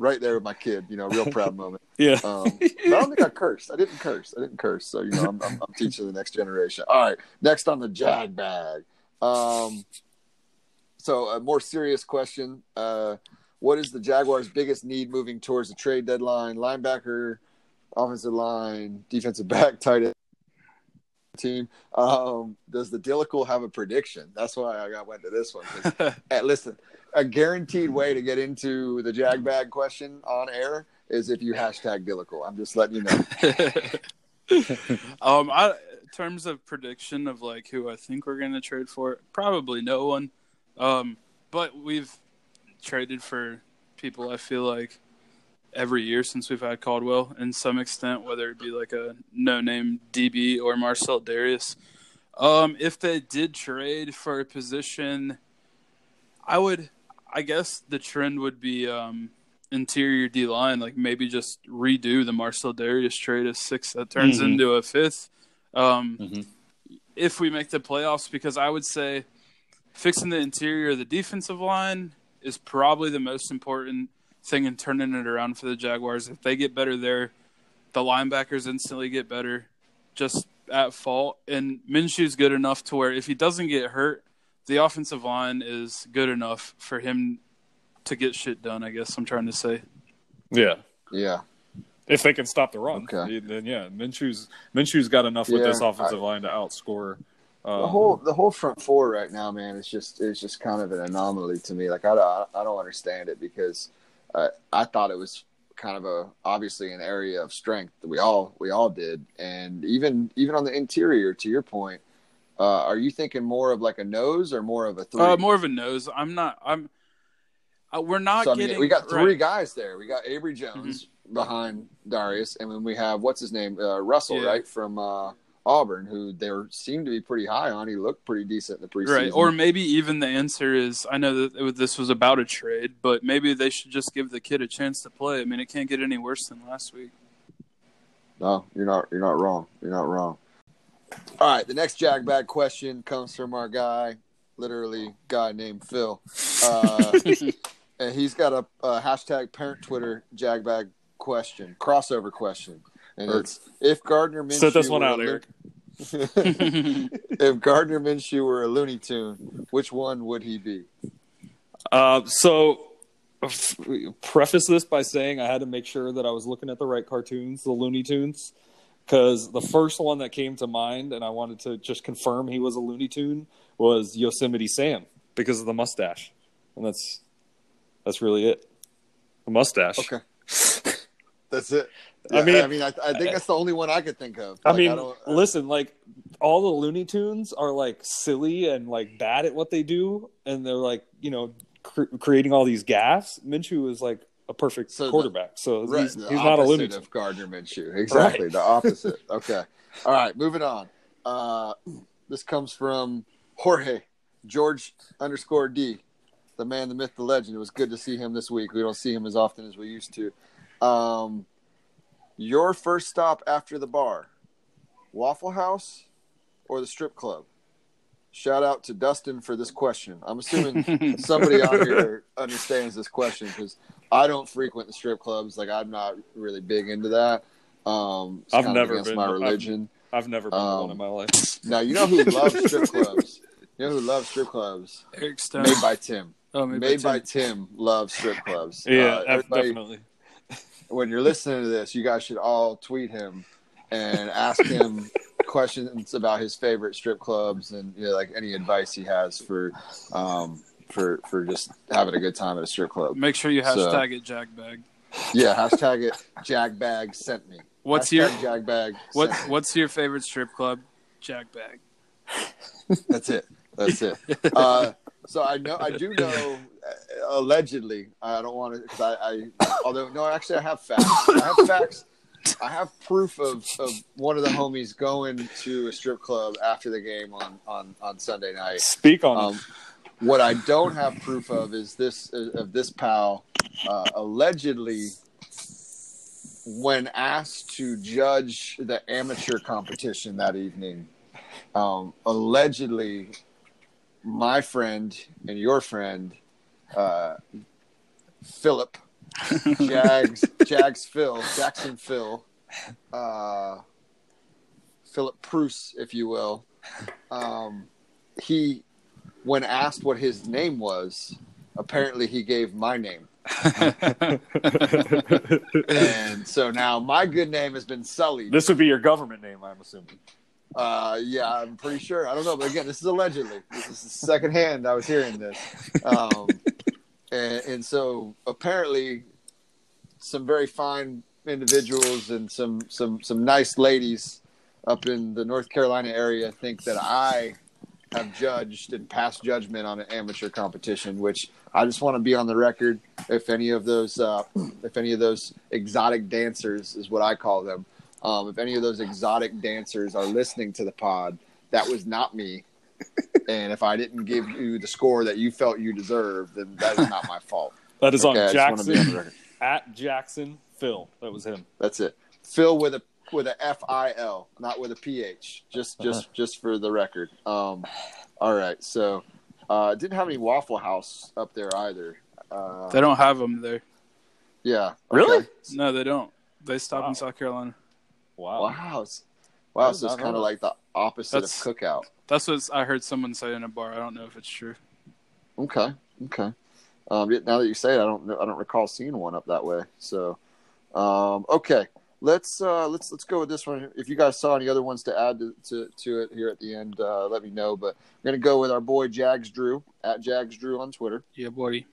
Right there with my kid, you know, real proud moment. Yeah. Um, I don't think I cursed. I didn't curse. I didn't curse. So you know, I'm, I'm, I'm teaching the next generation. All right, next on the Jag bag. Um, so a more serious question: uh, What is the Jaguars' biggest need moving towards the trade deadline? Linebacker, offensive line, defensive back, tight end. team. Um, does the Dillicle have a prediction? That's why I got went to this one. Hey, listen, a guaranteed way to get into the Jag Bag question on air is if you hashtag Dillicle. I'm just letting you know. um, I, in terms of prediction of like who I think we're going to trade for, probably no one. Um, but we've traded for people. I feel like every year since we've had Caldwell, in some extent, whether it be like a no-name DB or Marcell Dareus. Um, if they did trade for a position, I would. I guess the trend would be um, interior D line, like maybe just redo the Marcell Dareus trade as six that turns Mhm. into a fifth. Um, Mhm. If we make the playoffs, because I would say fixing the interior of the defensive line is probably the most important thing in turning it around for the Jaguars. If they get better there, the linebackers instantly get better, just at fault. And Minshew's good enough to where if he doesn't get hurt, the offensive line is good enough for him to get shit done. I guess I'm trying to say. Yeah. Yeah. If they can stop the run, Okay. then yeah, Minshew's Minshew's got enough with this offensive I- line to outscore. Um, The whole the whole front four right now, man, is just is just kind of an anomaly to me. Like I don't I don't understand it because uh, I thought it was kind of a obviously an area of strength that we all we all did, and even even on the interior. To your point, uh, are you thinking more of like a nose or more of a three? Uh, more of a nose. I'm not. I'm. Uh, we're not So, I mean, getting. we got three right. Mm-hmm. guys there. We got Abry Jones behind Dareus, and then we have what's his name, uh, Russell, Yeah. right from uh, Auburn, who they were, seemed to be pretty high on. He looked pretty decent in the preseason. Right, or maybe even the answer is I know that it- this was about a trade, but maybe they should just give the kid a chance to play. I mean, it can't get any worse than last week. No, you're not. You're not wrong. You're not wrong. All right, the next jagbag question comes from our guy, literally guy named Phil, uh, and he's got a, a hashtag parent Twitter jagbag question, crossover question, and it's if Gardner Minshew Sit this one were out, Eric. if Gardner Minshew were a Looney Tune, which one would he be? Uh, so, preface this by saying I had to make sure that I was looking at the right cartoons, the Looney Tunes, because the first one that came to mind, and I wanted to just confirm he was a Looney Tune, was Yosemite Sam because of the mustache, and that's that's really it. The mustache. Okay, that's it. I mean- I mean, I, I think that's the only one I could think of. I Like, mean, don't- uh, listen, like all the Looney Tunes are like silly and like bad at what they do, and they're like you know cr- creating all these gaffes. Minshew is like a perfect So the- quarterback, so Right, he's, the he's not a Looney opposite of Gardner Minshew. Exactly, the opposite. Okay. All right, moving on. Uh, this comes from Jorge George underscore D, the man, the myth, the legend. It was good to see him this week. We don't see him as often as we used to. Um, your first stop after the bar, Waffle House or the strip club? Shout out to Dustin for this question. I'm assuming somebody out here understands this question because I don't frequent the strip clubs. Like I'm not really big into that. Um, it's I've kind of never against been. my I've- religion. I've never been Um, one in my life. Now you know who loves strip clubs. You know who loves strip clubs? Eric Stone. Made by Tim. oh, maybe Made by Tim. Tim loves strip clubs. Yeah, Uh, definitely. when you're listening to this, you guys should all tweet him and ask him questions about his favorite strip clubs and you know, like any advice he has for um, for for just having a good time at a strip club. Make sure you So- hashtag it Jagbag. Yeah, hashtag it. Jagbag sent me. What's Hashtag your Jagbag? what? sent me. What's your favorite strip club? Jagbag. That's it. That's it. Uh, so I know I do know uh, allegedly. I don't want to because I, I although no actually I have facts. I have facts. I have proof of, of one of the homies going to a strip club after the game on, on, on Sunday night. Speak on Um, what I don't have proof of is this of this pal uh, allegedly when asked to judge the amateur competition that evening, um, allegedly my friend and your friend uh, Philip Jags Jags Phil Jackson Phil uh, Philip Pruce, if you will. Um, he, when asked what his name was, apparently he gave my name, and so now my good name has been sullied. this would be your government name, I'm assuming. Uh, yeah, I'm pretty sure. I don't know, but again, this is allegedly. This is secondhand. I was hearing this, um, and, and so apparently, some very fine individuals and some some some nice ladies up in the North Carolina area think that I have judged and passed judgment on an amateur competition, which I just want to be on the record. If any of those, uh, if any of those exotic dancers is what I call them, um, if any of those exotic dancers are listening to the pod, that was not me. and if I didn't give you the score that you felt you deserved, then that is not my fault. That is Okay, on just want to be on Jackson at Jackson Phil. That was him. That's it. Phil with a with a F I L, not with a P H. Just just just for the record. Um, all right. So uh, didn't have any Waffle House up there either. Uh, They don't have them there. yeah. Really? okay. No, they don't. They stop Wow. in South Carolina. Wow. Wow. It's- Wow. I So it's kind of like the opposite That's- of cookout. That's what I heard someone say in a bar. I don't know if it's true. Okay. Okay. Um, now that you say it, I don't know. I don't recall seeing one up that way. So, um, okay. Let's uh, let's let's go with this one. If you guys saw any other ones to add to, to, to it here at the end, uh, let me know. But we're gonna go with our boy Jags Drew at Jags Drew on Twitter, Yeah, buddy.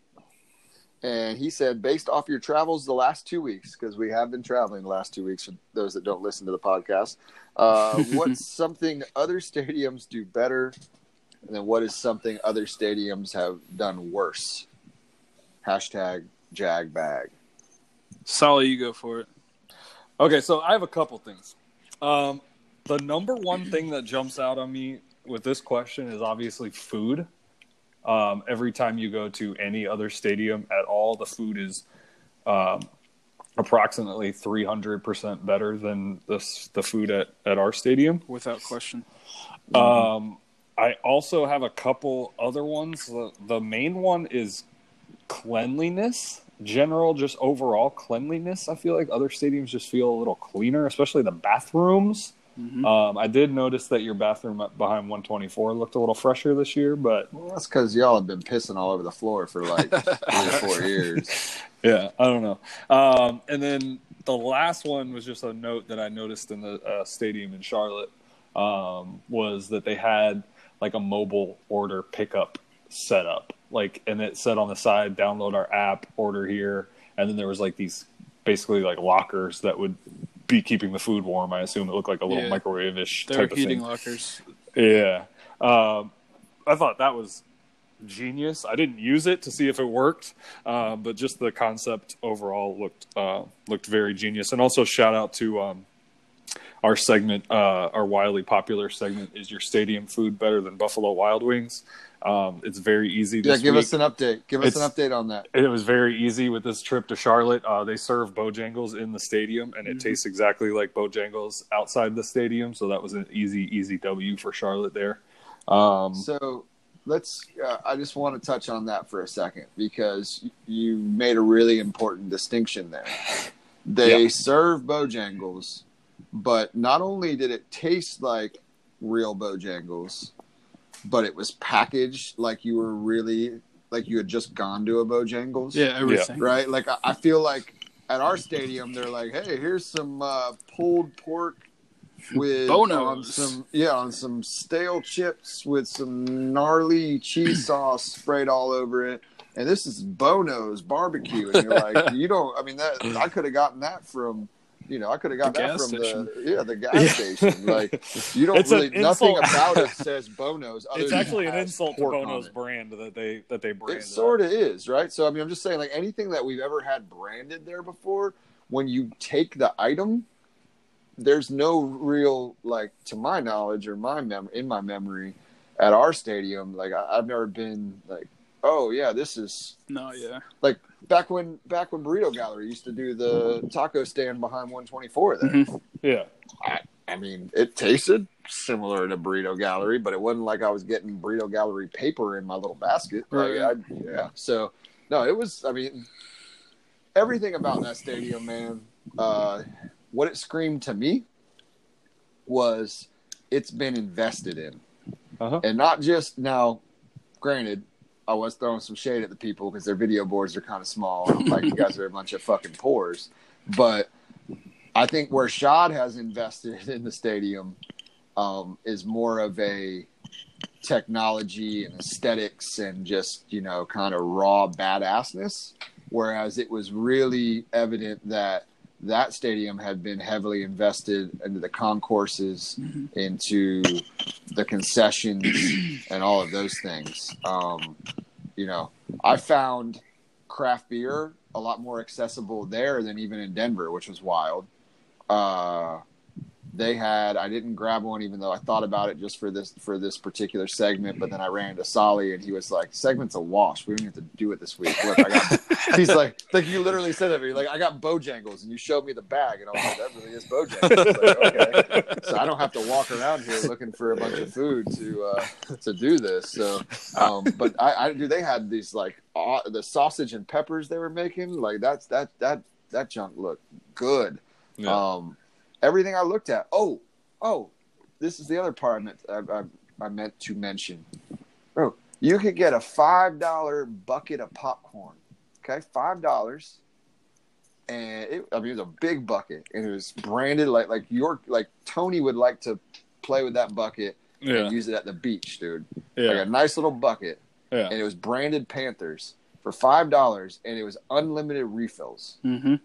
and he said, based off your travels the last two weeks, because we have been traveling the last two weeks. For those that don't listen to the podcast, uh, what's something other stadiums do better, and then what is something other stadiums have done worse? Hashtag Jag Bag. Solid, you go for it. Okay, so I have a couple things. Um, the number one thing that jumps out on me with this question is obviously food. Um, every time you go to any other stadium at all, the food is um, approximately 300% better than this, the food at, at our stadium. Without question. Um, I also have a couple other ones. The, the main one is cleanliness, general, just overall cleanliness. I feel like other stadiums just feel a little cleaner, especially the bathrooms. Um, I did notice that your bathroom behind 124 looked a little fresher this year, but Well, that's because y'all have been pissing all over the floor for like three or four years. yeah, I don't know. Um, and then the last one was just a note that I noticed in the uh, stadium in Charlotte um, was that they had like a mobile order pickup setup, like, and it said on the side, "Download our app, order here," and then there was like these basically like lockers that would be keeping the food warm. I assume it looked like a little Yeah. microwave-ish They're type of heating thing. lockers. Yeah. Um, I thought that was genius. I didn't use it to see if it worked, uh, but just the concept overall looked uh, looked very genius. And also shout out to um, our segment, uh, our wildly popular segment, is your stadium food better than Buffalo Wild Wings? Um, it's very easy. Yeah, give week. us an update. Give us an update on that. It was very easy with this trip to Charlotte. Uh, they serve Bojangles in the stadium, and it tastes exactly like Bojangles outside the stadium. So that was an easy, easy W for Charlotte there. Um, So let's. Uh, I just want to touch on that for a second because you made a really important distinction there. They Yeah. serve Bojangles, but not only did it taste like real Bojangles, but it was packaged like you were really like you had just gone to a Bojangles. Yeah, everything. right? Like I, I feel like at our stadium, they're like, "Hey, here's some uh, pulled pork with Bonos. on some yeah on some stale chips with some gnarly cheese sauce sprayed all over it." And this is Bono's barbecue, and you're like, you don't. I mean, that I could have gotten that from, you know, I could have got The that from station. the yeah the gas Yeah. station. Like, you don't It's really nothing about it says Bono's. It's actually an insult to Bono's brand that they that they brand. It sort of is, right? So I mean, I'm just saying, like anything that we've ever had branded there before, when you take the item, there's no real like, to my knowledge or my mem in my memory, at our stadium, like I, I've never been like, oh yeah, this is No, yeah. like back when back when Burrito Gallery used to do the taco stand behind 124 there. Mhm. Yeah, I, I mean, it tasted similar to Burrito Gallery, but it wasn't like I was getting Burrito Gallery paper in my little basket. Like, I, yeah. So, no, it was. I mean, everything about that stadium, man. Uh, what it screamed to me was it's been invested in, Uh-huh. and not just now. Granted, I was throwing some shade at the people because their video boards are kind of small. like you guys are a bunch of fucking pores, but I think where Shad has invested in the stadium, um, is more of a technology and aesthetics and just you know kind of raw badassness whereas it was really evident that that stadium had been heavily invested into the concourses into the concessions and all of those things. Um, you know i found craft beer a lot more accessible there than even in denver which was wild. Uh, they had I didn't grab one even though I thought about it just for this for this particular segment, but then I ran into Solly and he was like, "Segment's a wash. We don't have to do it this week." Look, I got, he's like, like you literally said that. You're like, "I got Bojangles," and you showed me the bag, and I was like, "That really is Bojangles." Like, okay, so I don't have to walk around here looking for a bunch of food to uh, to do this. So, um, but I, I do. They had these like aw- the sausage and peppers they were making. Like that's that that that junk looked good. Yeah. Um, everything I looked at. Oh, oh, this is the other part I meant I, I, I meant to mention. Oh, you could get a five dollar bucket of popcorn. Okay, five dollars, and it, I mean it was a big bucket, and it was branded like like your like Tony would like to play with that bucket yeah. and use it at the beach, dude. yeah. Like a nice little bucket, yeah. and it was branded Panthers for five dollars, and it was unlimited refills. Mm-hmm.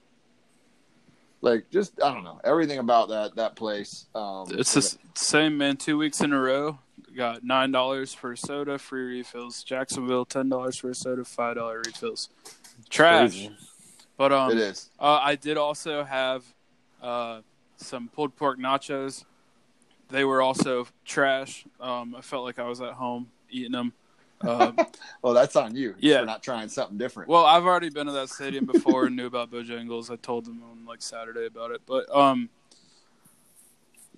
Like just I don't know everything about that that place. Um, It's the same man. Two weeks in a row, got nine dollars for a soda, free refills. Jacksonville, ten dollars for a soda, five dollar refills. Trash, Crazy. but um, it is. Uh, I did also have uh, some pulled pork nachos. They were also trash. Um, I felt like I was at home eating them. Uh, Well, that's on you. Yeah. for not trying something different. well, I've already been to that stadium before and knew about Bojangles. I told them on like Saturday about it, but um,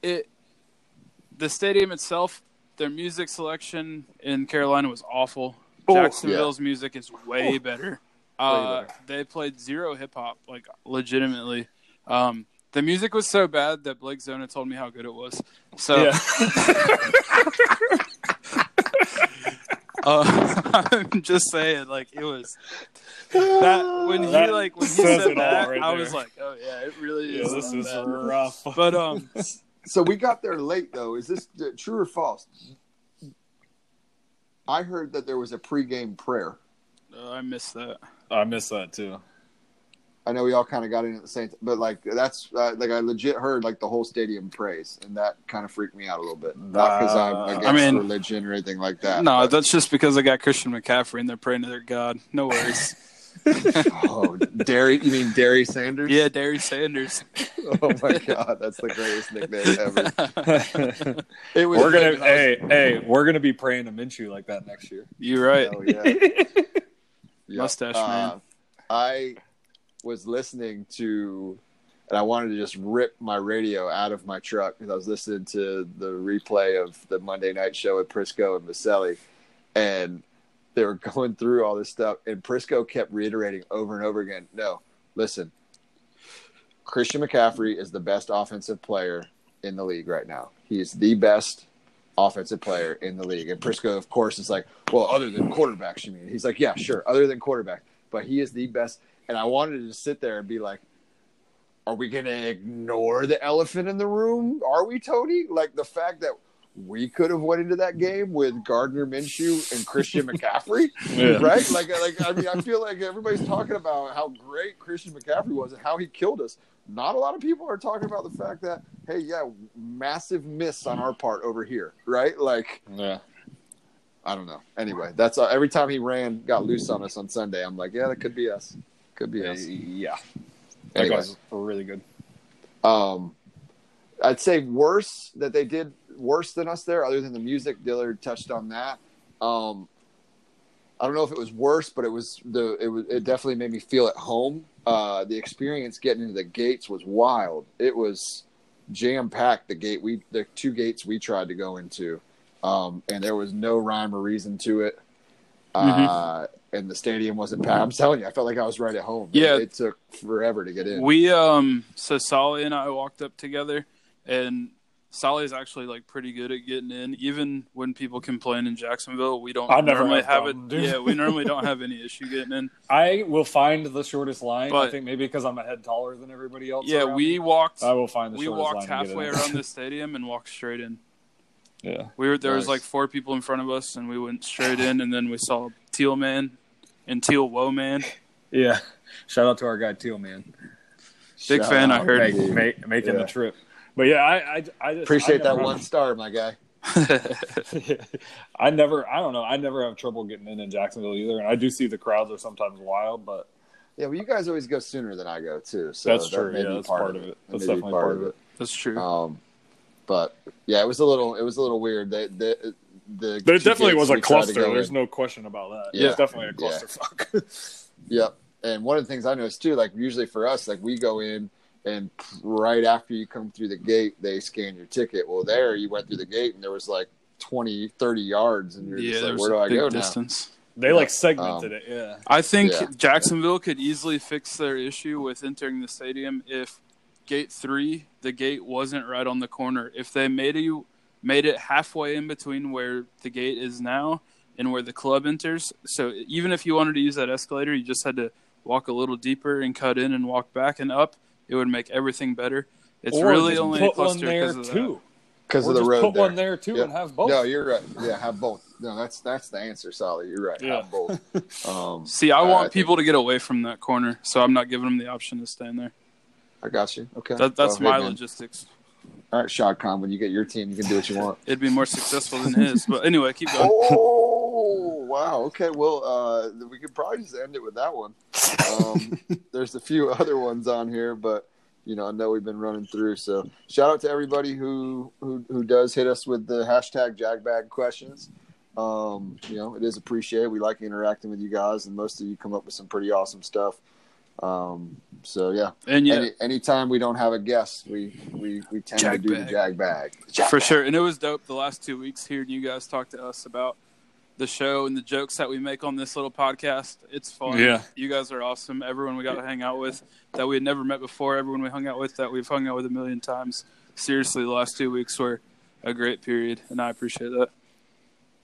it the stadium itself, their music selection in Carolina was awful. Oh, Jacksonville's music is way better. Uh, better. They played zero hip hop, like legitimately. Um, the music was so bad that Blake Zona told me how good it was. So Yeah. uh, I'm just saying, like it was that when he That like when he said that, right I there. was like, oh yeah, it really Yeah, is. this that is bad. rough. But um, so we got there late, though. Is this true or false? I heard that there was a pregame prayer. uh, I missed that. I miss that too. I know we all kind of got in at the same time, but like that's uh, like I legit heard like the whole stadium praise, and that kind of freaked me out a little bit. Not because I'm Uh, against I mean- religion or anything like that. No, but- that's just because I got Christian McCaffrey and they're praying to their God. No worries. oh, Derry. You mean Derry Sanders? yeah, Darius Sanders. Oh my god, that's the greatest nickname ever. It was we're gonna was- hey hey we're gonna be praying to Minshew like that next year. You're right. Oh, yeah. Yeah. Mustache Uh, man. I was listening to, and I wanted to just rip my radio out of my truck because I was listening to the replay of the Monday night show with Prisco and Maselli, and they were going through all this stuff, and Prisco kept reiterating over and over again, "No, listen, Christian McCaffrey is the best offensive player in the league right now. He is the best." offensive player in the league. And Prisco, of course, is like, well, other than quarterbacks, you mean? He's like, yeah, sure, other than quarterback, but he is the best. And I wanted to sit there and be like, are we going to ignore the elephant in the room? Are we, Tony? Like the fact that we could have went into that game with Gardner Minshew and Christian McCaffrey, Yeah. right? Like, like I mean, I feel like everybody's talking about how great Christian McCaffrey was and how he killed us. Not a lot of people are talking about the fact that, hey, yeah, massive miss on our part over here, right? Like, Yeah. I don't know. Anyway, that's uh, every time he ran, got loose on us on Sunday. I'm like, yeah, that could be us. Could be us. Yeah. That Anyway. guy's really good. Um, I'd say worse that they did worse than us there, other than the music. Dillard touched on that. Um, I don't know if it was worse, but it was the it was it definitely made me feel at home. Uh, the experience getting into the gates was wild. It was jam packed. The gate we the two gates we tried to go into, um, and there was no rhyme or reason to it. Uh, and the stadium wasn't packed. I'm telling you, I felt like I was right at home. Yeah. it, it took forever to get in. We um so Solly and I walked up together and Solly's actually like pretty good at getting in. Even when people complain in Jacksonville, we don't I never normally have have it. Yeah, we normally don't have any issue getting in. I will find the shortest line. But, I think maybe because I'm a head taller than everybody else. Yeah, around we walked I will find the we shortest walked line halfway around the stadium and walked straight in. Yeah. We were there was like four people in front of us, and we went straight in, and then we saw Teal Man and Teal Woe Man. Yeah. Shout out to our guy Teal Man. Big Shout fan, I heard. Make, make, making Yeah. the trip. But yeah, I I, I just Appreciate I that never one star, my guy. I never, I don't know, I never have trouble getting in in Jacksonville either, and I do see the crowds are sometimes wild, but Yeah, well, you guys always go sooner than I go too. So That's that true. may Yeah, that's part of it. That That's may definitely part of it. That's true. Um, but yeah, it was a little, it was a little weird. They, they, the there definitely was a we tried to cluster. There's in- no question about that. Yeah. It's definitely a Yeah. clusterfuck. Yep. And one of the things I noticed too, like usually for us, like we go in and right after you come through the gate, they scan your ticket. Well, there you went through the gate and there was like 20, 30 yards, and you're yeah, just there like, was where do a I big go distance. they like segmented Um, it. Yeah. I think Yeah. Jacksonville could easily fix their issue with entering the stadium if gate three, the gate wasn't right on the corner. If they made you made it halfway in between where the gate is now and where the club enters, so even if you wanted to use that escalator, you just had to walk a little deeper and cut in and walk back and up. It would make everything better. It's Or really only a one cluster there because of that. too. because Or of the just road. put there. one there too Yep. and have both. No, you're right. Yeah, have both. No, that's that's the answer, Solly. You're right. Yeah. Have both. Um, See, I Uh, I want think- people to get away from that corner, so I'm not giving them the option to stay in there. I got you. Okay, That, that's Well, my hey, man. logistics. All right, Shad Khan. When you get your team, you can do what you want. It'd be more successful than his. But anyway, keep going. Oh wow! Okay, well, uh, we could probably just end it with that one. Um, there's a few other ones on here, but you know, I know we've been running through. So, shout out to everybody who who, who does hit us with the hashtag Jagbag questions. Um, you know, it is appreciated. We like interacting with you guys, and most of you come up with some pretty awesome stuff. Um, so yeah, And yeah, Any, anytime we don't have a guest, we we, we tend Jag to do bag. the jag bag. for sure. And it was dope the last two weeks hearing you guys talk to us about the show and the jokes that we make on this little podcast. It's fun. Yeah. You guys are awesome. Everyone we got to hang out with that we had never met before, everyone we hung out with that we've hung out with a million times. Seriously, the last two weeks were a great period, and I appreciate that.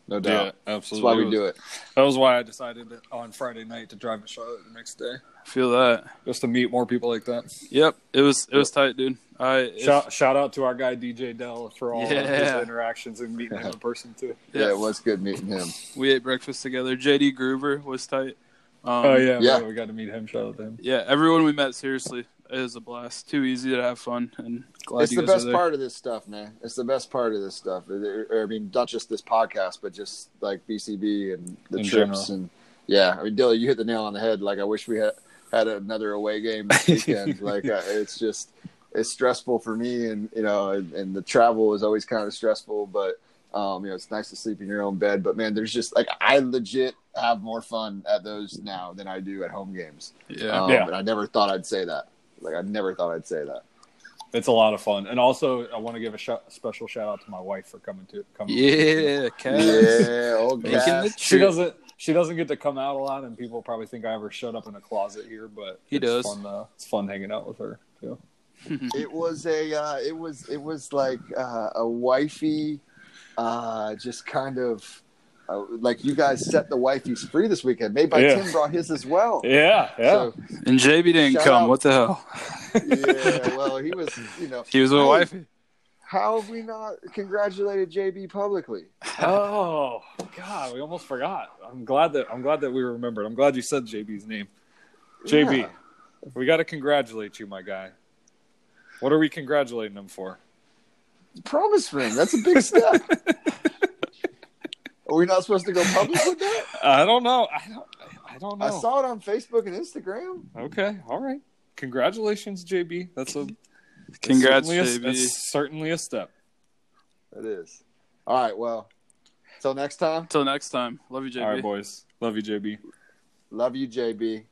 No doubt. Yeah, That's why we was- do it. That was why I decided on Friday night to drive to Charlotte the next day, Feel that. just to meet more people like that. Yep. It was it was tight, dude. I if- Shout, shout out to our guy DJ Dell for all of his interactions and meeting him in person too. Yeah. Yeah. it was good meeting him. we ate breakfast together. JD Groover was tight. Um, Oh yeah, Yeah. bro, we got to meet him. Shout out to him. Yeah, everyone we met seriously it was a blast. Too easy to have fun, and glad it's you the guys best there. part of this stuff, man. It's the best part of this stuff. It- it- I mean, not just this podcast, but just like BCB and the In trips general. and yeah. I mean, Dilly, you hit the nail on the head. Like, I wish we had had another away game this weekend. like, uh, it's just it's stressful for me, and you know, and, and the travel is always kind of stressful, but. Um, you know, it's nice to sleep in your own bed, but man, there's just like I legit have more fun at those now than I do at home games. Yeah, Um, Yeah. And I never thought I'd say that. Like I never thought I'd say that. It's a lot of fun, and also I want to give a sh- special shout out to my wife for coming to coming. yeah, Cass. Yeah, oh Making God. the She doesn't. She doesn't get to come out a lot, and people probably think I ever shut up in a closet here. But He it's does. Fun, uh, it's fun hanging out with her too. It was a, uh, it was, it was like uh, a wifey, uh, just kind of uh, like you guys set the wifeys free this weekend. Made by Yeah. Tim brought his as well. Yeah, yeah. So, And JB didn't come. out. What the hell? yeah, well, he was, you know, He was with Hey, wifey. How have we not congratulated JB publicly? oh God, we almost forgot. I'm glad that I'm glad that we remembered. I'm glad you said JB's name. JB, Yeah. we got to congratulate you, my guy. What are we congratulating him for? Promise ring. That's a big step. Are we not supposed to go public with that? I don't know. I don't. I don't know. I saw it on Facebook and Instagram. Okay, all right. Congratulations, JB. That's a that's Congrats, certainly a- JB. That's certainly a step. It is. All right. Well, till next time. Till next time. Love you, JB. All right, boys. Love you, JB. Love you, JB.